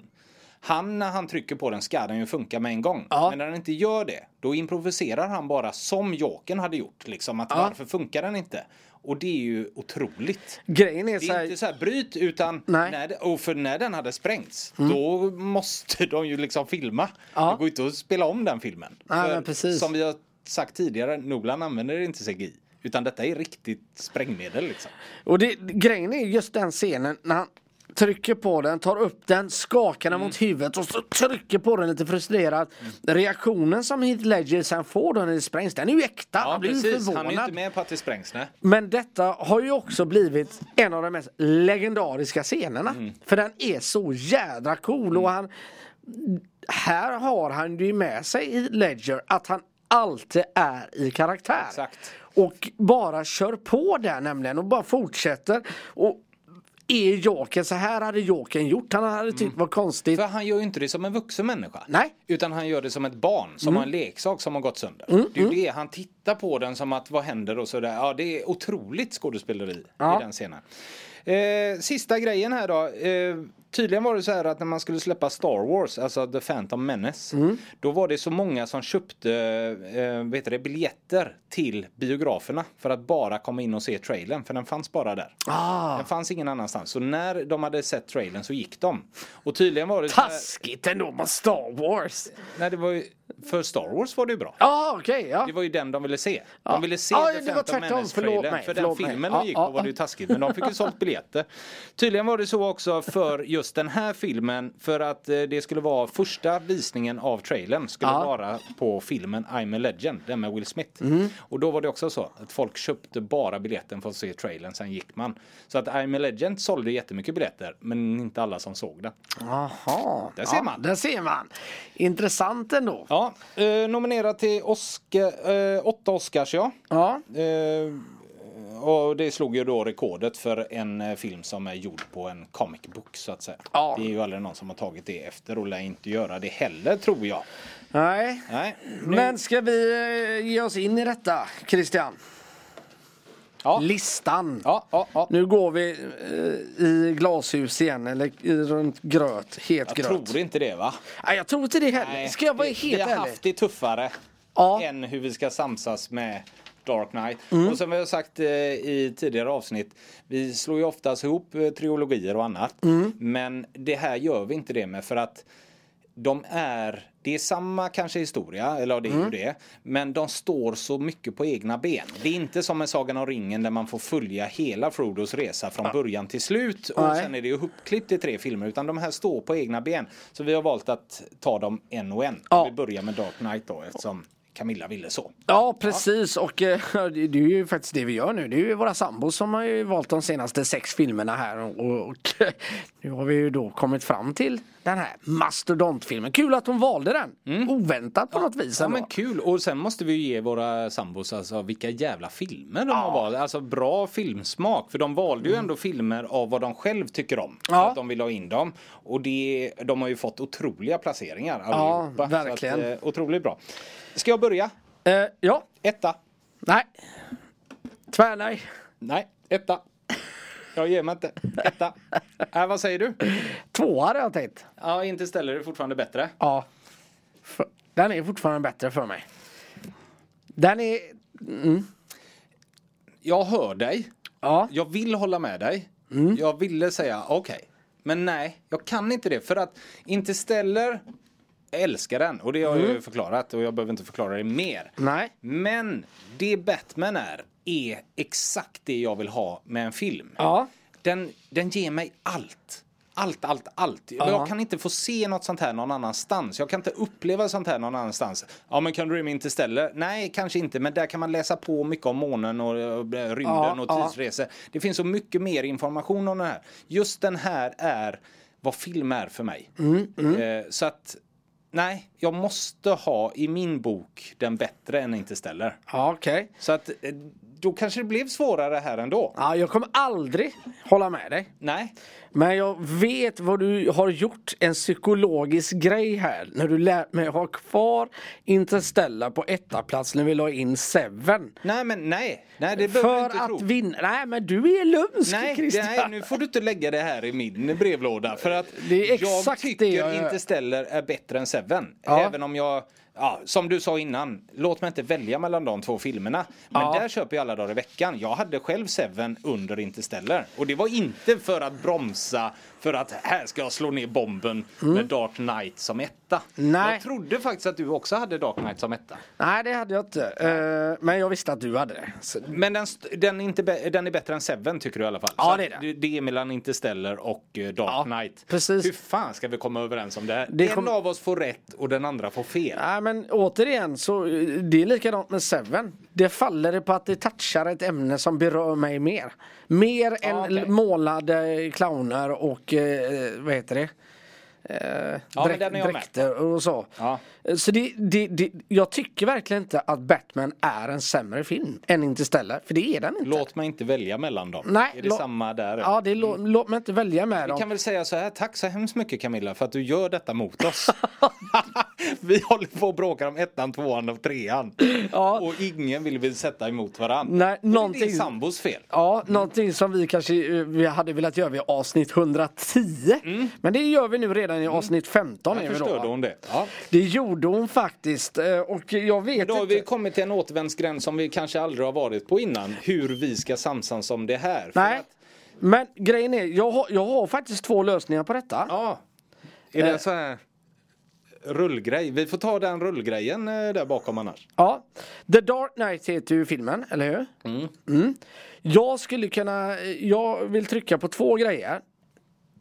Han, när han trycker på den ska den ju funka med en gång. Ja. Men när den inte gör det, då improviserar han bara som Jokern hade gjort. Liksom att varför funkar den inte? Och det är ju otroligt. Grejen är Det så är här, inte så här bryt utan Nej. när det, och för när den hade sprängts då måste de ju liksom filma. Ja. Det går inte att spela om den filmen. Nej, För. Som vi har sagt tidigare, Nolan använder inte CGI. Utan detta är riktigt sprängmedel liksom. och det, grejen är just den scenen när han trycker på den, tar upp den, skakar den Mm. mot huvudet och så trycker på den lite frustrerat. Reaktionen som Heath Ledger sen får då när det sprängs, den är ju äkta. Ja han blir ju precis, förvånad. han är ju inte med på att det sprängs. Nej. Men detta har ju också blivit en av de mest legendariska scenerna. Mm. För den är så jädra cool och han Här har han ju med sig i Ledger att han alltid är i karaktär. Exakt. Och bara kör på där nämligen och bara fortsätter. Och är Jokern så här hade Jokern gjort. Han hade tyckt var konstigt. För han gör ju inte det som en vuxen människa. Nej. Utan han gör det som ett barn som Mm. har en leksak som har gått sönder. Det är ju det, han tittar på den som att vad händer och sådär. Ja, det är otroligt skådespeleri Ja. i den scenen. Eh, sista grejen här då. Eh, tydligen var det så här att när man skulle släppa Star Wars, alltså The Phantom Menace, Mm. då var det så många som köpte eh, vet det, biljetter till biograferna för att bara komma in och se trailern, för den fanns bara där. Ah, Den fanns ingen annanstans. Så när de hade sett trailern så gick de. Och tydligen var det här, taskigt ändå med Star Wars. Nej, det var ju, för Star Wars var det ju bra. Ja, okej. ja. Det var ju den de ville se. De ville se Ja, The Phantom tvärtom. Menace Förlåt trailern. mig, För den filmen de gick på var det ju taskigt. Men de fick ju sålt biljetter. Tydligen var det så också för just den här filmen. För att eh, det skulle vara första visningen av trailern. Skulle vara på filmen I'm a Legend. Den med Will Smith. Mm. Och då var det också så att folk köpte bara biljetten för att se trailern. Sen gick man. Så att I'm a Legend sålde jättemycket biljetter. Men inte alla som såg den. Jaha. Där ser man. Där ser man. Intressant ändå. Ja, eh, nominerad till Oscar, eh, åtta Oscars ja. Ja. Eh, och det slog ju då rekordet för en eh, film som är gjord på en comic book så att säga. Ja. Det är ju aldrig någon som har tagit det efter och lär inte göra det heller tror jag. Nej. Nej, nu, Men ska vi eh, ge oss in i detta, Christian? Ja, Listan. ja, ja. Nu går vi eh, i glashus igen, eller i, runt gröt, het Jag gröt. tror inte det va? Nej, jag tror inte det heller. Ska jag vara vi, helt vi har ärlig? haft det tuffare. Mm. än hur vi ska samsas med Dark Knight. Och som vi har sagt eh, i tidigare avsnitt, vi slår ju oftast ihop eh, trilogier och annat. Mm. Men det här gör vi inte det med för att de är, det är samma kanske historia, eller ja, det är Mm. ju det. Men de står så mycket på egna ben. Det är inte som med Sagan om ringen där man får följa hela Frodos resa från början till slut. Och Nej. sen är det ju uppklippt i tre filmer. Utan de här står på egna ben. Så vi har valt att ta dem en och en. Ja. Vi börjar med Dark Knight då eftersom Camilla ville så. Ja, precis. Och eh, det det är ju faktiskt det vi gör nu. Det är ju våra sambos som har ju valt de senaste sex filmerna här. Och, och nu har vi ju då kommit fram till den här mastodontfilmen. Kul att hon valde den. Oväntat på något vis Ja ändå. men kul och sen måste vi ju ge våra sambos alltså vilka jävla filmer de har valt. Alltså bra filmsmak för de valde ju ändå filmer av vad de själv tycker om. Ja. att de vill ha in dem. Och det, de har ju fått otroliga placeringar allihopa. verkligen. Så att, eh, otroligt bra. Ska jag börja? Eh, ja, Etta. nej. Tvärnej. Nej, etta. Jag ger mig inte. Etta. Äh, vad säger du? Tvåa hade jag tänkt. Ja, inte ställer det fortfarande bättre. Ja. Den är fortfarande bättre för mig. Den är... Jag hör dig. Ja. Jag vill hålla med dig. Mm. Jag ville säga okej. Men nej, jag kan inte det. För att Interstellar, jag älskar den. Och det har jag ju förklarat. Och jag behöver inte förklara det mer. Mm. Nej. Men det Batman är, är exakt det jag vill ha med en film. Ja. Den, den ger mig allt. Allt, allt, allt. Jag kan inte få se något sånt här någon annanstans. Jag kan inte uppleva sånt här någon annanstans. Ja, men kan du rymma Interstellar? Nej, kanske inte. Men där kan man läsa på mycket om månen och, och rymden Ja, och ja. tidsresor. Det finns så mycket mer information om det här. Just den här är vad film är för mig. Mm, Eh, så att, nej, jag måste ha i min bok den bättre än Interstellar. Ja, okej. Så att eh, då kanske det blev svårare här ändå. Ja, jag kommer aldrig hålla med dig. Nej, Men jag vet vad du har gjort. En psykologisk grej här. När du lät mig ha kvar Interstellar på plats när vi la in Seven. nej men nej. Nej, det behöver du För inte att tro. vinna. Nej men du är lumsk Nej, Christian. nej, nu får du inte lägga det här i min brevlåda. För att Det är jag exakt tycker det jag. Interstellar är bättre än Seven. Ja. Även om jag, ja, som du sa innan, låt mig inte välja mellan de två filmerna. Men Ja. där köper jag alla dagar i veckan. Jag hade själv Seven under Interstellar. Och det var inte för att bromsa, för att här ska jag slå ner bomben med Dark Knight som etta. Mm. Nej. Jag trodde faktiskt att du också hade Dark Knight som etta. Nej det hade jag inte. Eh, men jag visste att du hade det. Så, Men den, den, är inte den är bättre än Seven tycker du i alla fall? Ja, det är det. Det är mellan Interstellar och eh, Dark Ja, Knight. precis. Hur fan ska vi komma överens om det här? Det en kom- av oss får rätt och den andra får fel. Nej men återigen så eh, det är likadant med Seven. Det faller på att det touchar ett ämne som berör mig mer. Mer än okej. målade clowner och eh, vad heter det? Eh, Ja, dräk- dräkter och så. Ja. Eh, Så det, det, det, jag tycker verkligen inte att Batman är en sämre film än Interstellar. För det är den inte. Låt mig inte välja mellan dem. Nej, är det lå- samma där? Ja, det lå, låt mig inte välja med Vi dem. kan väl säga så här, tack så hemskt mycket Camilla för att du gör detta mot oss. Vi håller på och bråkar om ettan, tvåan och trean. Ja. Och ingen vill vi sätta emot varandra. Nej, Och Det är någonting- sambos fel. Ja, någonting som vi kanske eh, vi hade velat göra vid avsnitt 110. Men det gör vi nu redan i avsnitt 15. är Jag vi då, förstörde va? hon det. Ja. Det gjorde hon faktiskt. eh, Och jag vet Då har inte. vi kommit till en återvändsgränd som vi kanske aldrig har varit på innan. Hur vi ska samsas om det här. Nej. att- Men grejen är, jag har, jag har faktiskt två lösningar på detta. Ja. Är det så här rullgrej? Vi får ta den rullgrejen eh, där bakom annars. Ja. The Dark Knight heter ju filmen, eller hur? Mm. Jag skulle kunna, jag vill trycka på två grejer.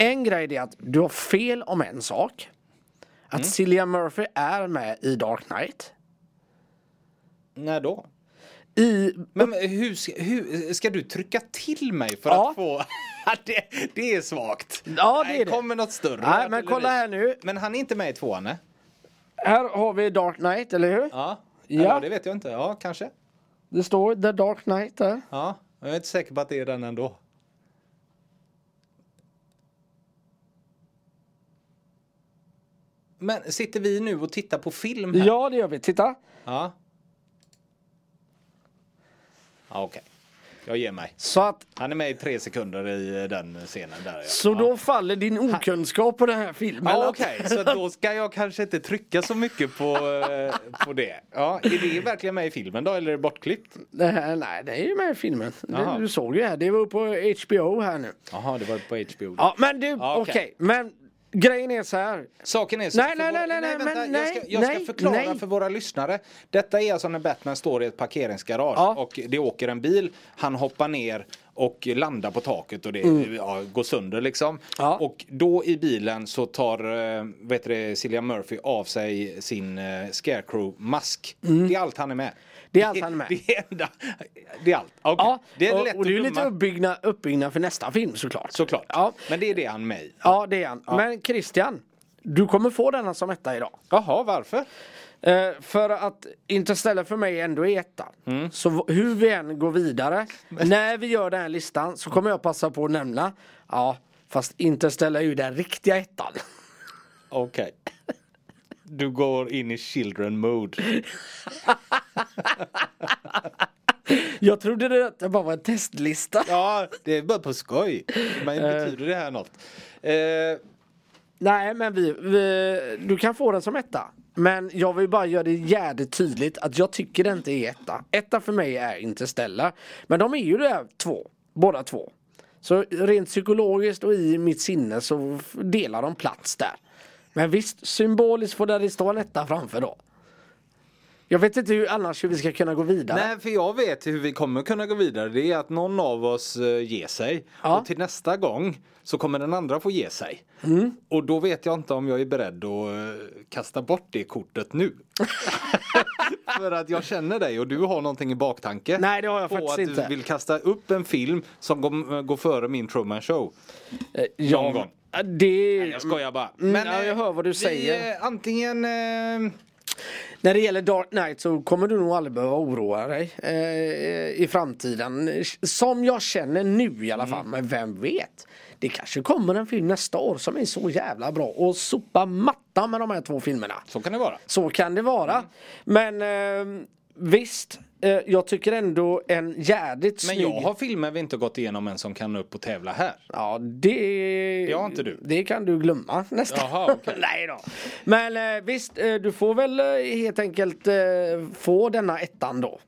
En grej är att du har fel om en sak. Att Cillian Murphy är med i Dark Knight. När då? I, Men hur, ska- hur ska du trycka till mig för Ja. att få... det, det är svagt. Ja, det är det. Kommer något större? Nej, men kolla här nu. Men han är inte med i tvåan, ne? här har vi Dark Knight, eller hur? Ja. Ja. ja. Det vet jag inte. Ja, kanske. Det står The Dark Knight där. Ja. Jag är inte säker på att det är den ändå. Men sitter vi nu och tittar på film här? Ja, det gör vi. Titta. Ja. Ja, okej. Jag ger mig. Så att Han är med i tre sekunder i den scenen där. Ja. Så då faller din okunskap på den här filmen. Ja, okej, så då ska jag kanske inte trycka så mycket på, eh, på det. Ja, är det verkligen med i filmen då eller är det bortklippt? Det här, nej, det är ju med i filmen. Det, du såg ju här, det var på HBO här nu. Jaha, det var på HBO. Ja, men du, Ja, okej. okej. Men grejen är så här. Saken är så Nej, nej, våra- nej, nej, vänta, men jag ska, nej, jag ska nej, förklara nej. för våra lyssnare. Detta är alltså när Batman står i ett parkeringsgarage Ja. och det åker en bil. Han hoppar ner och landar på taket och det ja, går sönder liksom. Mm. Ja. Och då i bilen så tar eh, vet du, Cillian Murphy av sig sin eh, Scarecrow-mask. Det är allt han är med. Det är allt han är med. Det är, enda, det är allt. Okej. Ja, Det är och, lätt och det är lite uppbyggnad, uppbyggnad för nästa film såklart. Såklart. Ja, Men det är det han med ja det är han. Men Christian, du kommer få denna som etta idag. Jaha, varför? Eh, för att Interstellar för mig ändå är etta. Mm. Så hur vi än går vidare, när vi gör den här listan så kommer jag passa på att nämna, ja, fast Interstellar är ju den riktiga ettan. Okej. Du går in i children mode. Jag trodde det det bara var en testlista. Ja, det är bara på skoj. Men betyder det här något? Eh, Nej, men vi, vi, du kan få den som etta. Men jag vill bara göra det jävligt tydligt att jag tycker det inte är etta. Etta för mig är Interstellar. Men de är ju där två, båda två. Så rent psykologiskt och i mitt sinne så delar de plats där. Men visst, symboliskt får det stå en etta framför då. Jag vet inte hur annars hur vi ska kunna gå vidare. nej, för jag vet hur vi kommer kunna gå vidare. Det är att någon av oss eh, ger sig. Ja. Och till nästa gång så kommer den andra få ge sig. Mm. Och då vet jag inte om jag är beredd att eh, kasta bort det kortet nu. För att jag känner dig och du har någonting i baktanke. Nej, det har jag på faktiskt att inte. du vill kasta upp en film som går, går före min Truman Show. Eh, Någon gång. ja, Det... Jag skojar bara. Mm, ja, jag eh, hör vad du vi, säger. eh, antingen... Eh, När det gäller Dark Knight så kommer du nog aldrig behöva oroa dig eh, i framtiden. Som jag känner nu i alla fall. Men vem vet? Det kanske kommer en film nästa år som är så jävla bra och sopa mattan med de här två filmerna. så kan det vara. Så kan det vara. Men eh, visst, eh, jag tycker ändå en jädrigt Men snygg... jag har filmer vi inte gått igenom än som kan upp och tävla här. Ja, det... Det har inte du. Det kan du glömma nästan. Jaha, okej. Nej då. Men eh, visst, eh, du får väl eh, helt enkelt eh, få denna ettan då.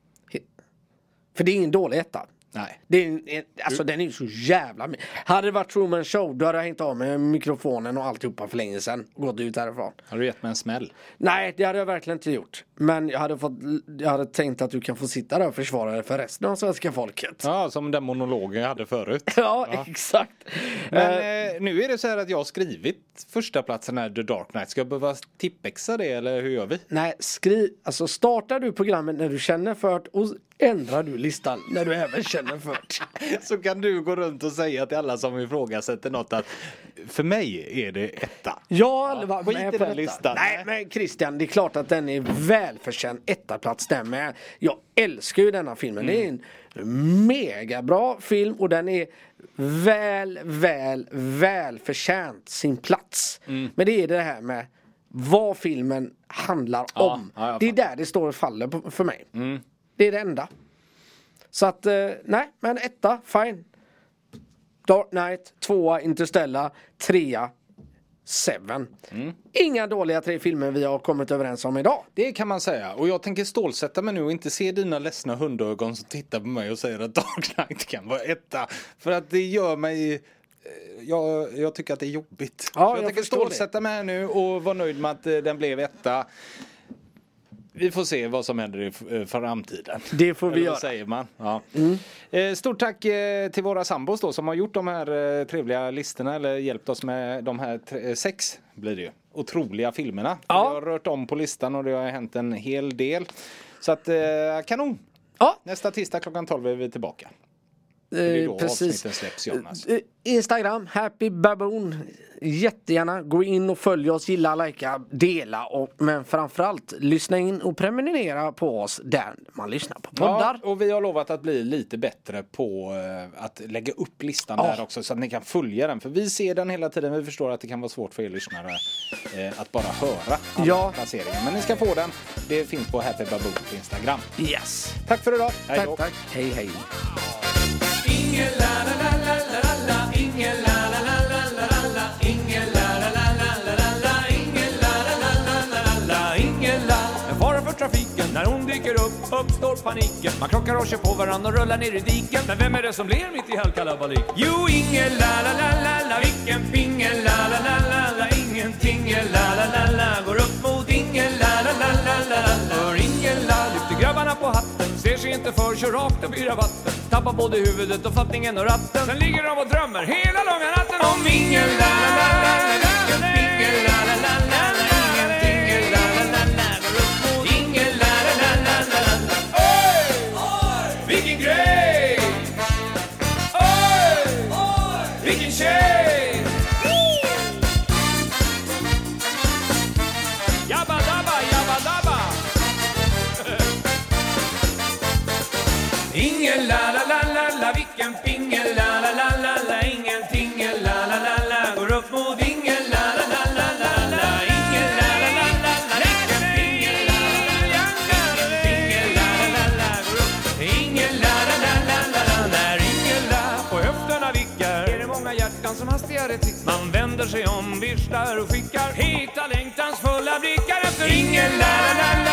För det är ingen dålig etta. Nej. Det är, alltså den är ju så jävla... Hade det varit Truman Show då hade jag hängt av med mikrofonen och alltihopa för länge sedan. Och gått ut därifrån. Har du gett mig en smäll? Nej, det hade jag verkligen inte gjort. Men jag hade, fått, jag hade tänkt att du kan få sitta där och försvara dig för resten av svenska folket. Ja, som den monologen jag hade förut. Ja, exakt. Men eh, nu är det så här att jag har skrivit första platsen här, The Dark Knight. Ska jag behöva tippexa det eller hur gör vi? Nej, skriv, alltså startar du programmet när du känner för det och ändrar du listan när du även känner för. Så kan du gå runt och säga till alla som ifrågasätter något att för mig är det etta. Jag har aldrig varit skit med på den detta. listan. Nej, men Christian, det är klart att den är välförtjänt ettaplats den med. Jag älskar ju denna filmen. Det är en mega bra film och den är väl, väl, välförtjänt sin plats. Men det är det här med vad filmen handlar Ja, om. ja, jag det är där det står och faller på- för mig. Det är det enda. Så att, eh, nej, men etta, fine. Dark Knight, tvåa Interstellar, trea Seven. Inga dåliga tre filmer vi har kommit överens om idag. Det kan man säga. Och jag tänker stålsätta mig nu och inte se dina ledsna hundögon som tittar på mig och säger att Dark Knight kan vara etta. För att det gör mig... eh, Jag, jag tycker att det är jobbigt. Ja, jag, jag tänker stålsätta mig här nu och vara nöjd med att eh, den blev etta. Vi får se vad som händer i eh, framtiden. Det får vi Eller göra. säger man? Ja. Eh, Stort tack eh, till våra sambos då som har gjort de här trevliga listorna eller hjälpt oss med de här sex blir det ju. Otroliga filmerna. Ja. Det har rört om på listan och det har hänt en hel del. Så att kanon! Ja, Nästa tisdag klockan 12 är vi tillbaka. Eh, precis. avsnitten släpps Jonas. Eh, Instagram, Happy Baboon. Jättegärna gå in och följ oss, gilla, likea, dela och men framförallt lyssna in och prenumerera på oss där man lyssnar på Ja, poddar. och vi har lovat att bli lite bättre på eh, att lägga upp listan Ja. där också så att ni kan följa den. För vi ser den hela tiden. Vi förstår att det kan vara svårt för er lyssnare eh, att bara höra alla Ja. placeringar. Men ni ska få den. Det finns på Happy Baboon på Instagram. Yes. Tack för idag. Hej. Tack, tack. Hej, hej när hon dyker upp uppstår paniken. Man krockar och kör på varandra och rullar ner i diken. Men vem är det som ler mitt i halvkalabalik? Jo, ingen la la la la la, vilken pingel la la la la la, ingenting la la la la, går upp mot ingen la la la la la la på hatten, ser sig inte för, kör rakt upp i rabatten. Tappar både huvudet och fattningen och ratten. Sen ligger de och drömmer hela långa natten om ingen la pingel, la la la la la, vilken pingel la la la la la, ingenting la la la la, går upp mot ingen la la la la la la, ingen la la la la la, vilken pingel la la la la, ingenting la la la la, går upp, ingen la la la la la la, när ingen la på höfterna vickar, är det många hjärtan som hastigare tickar. Man vänder sig om, visslar och skickar heta längtansfulla blickar efter ingen la la la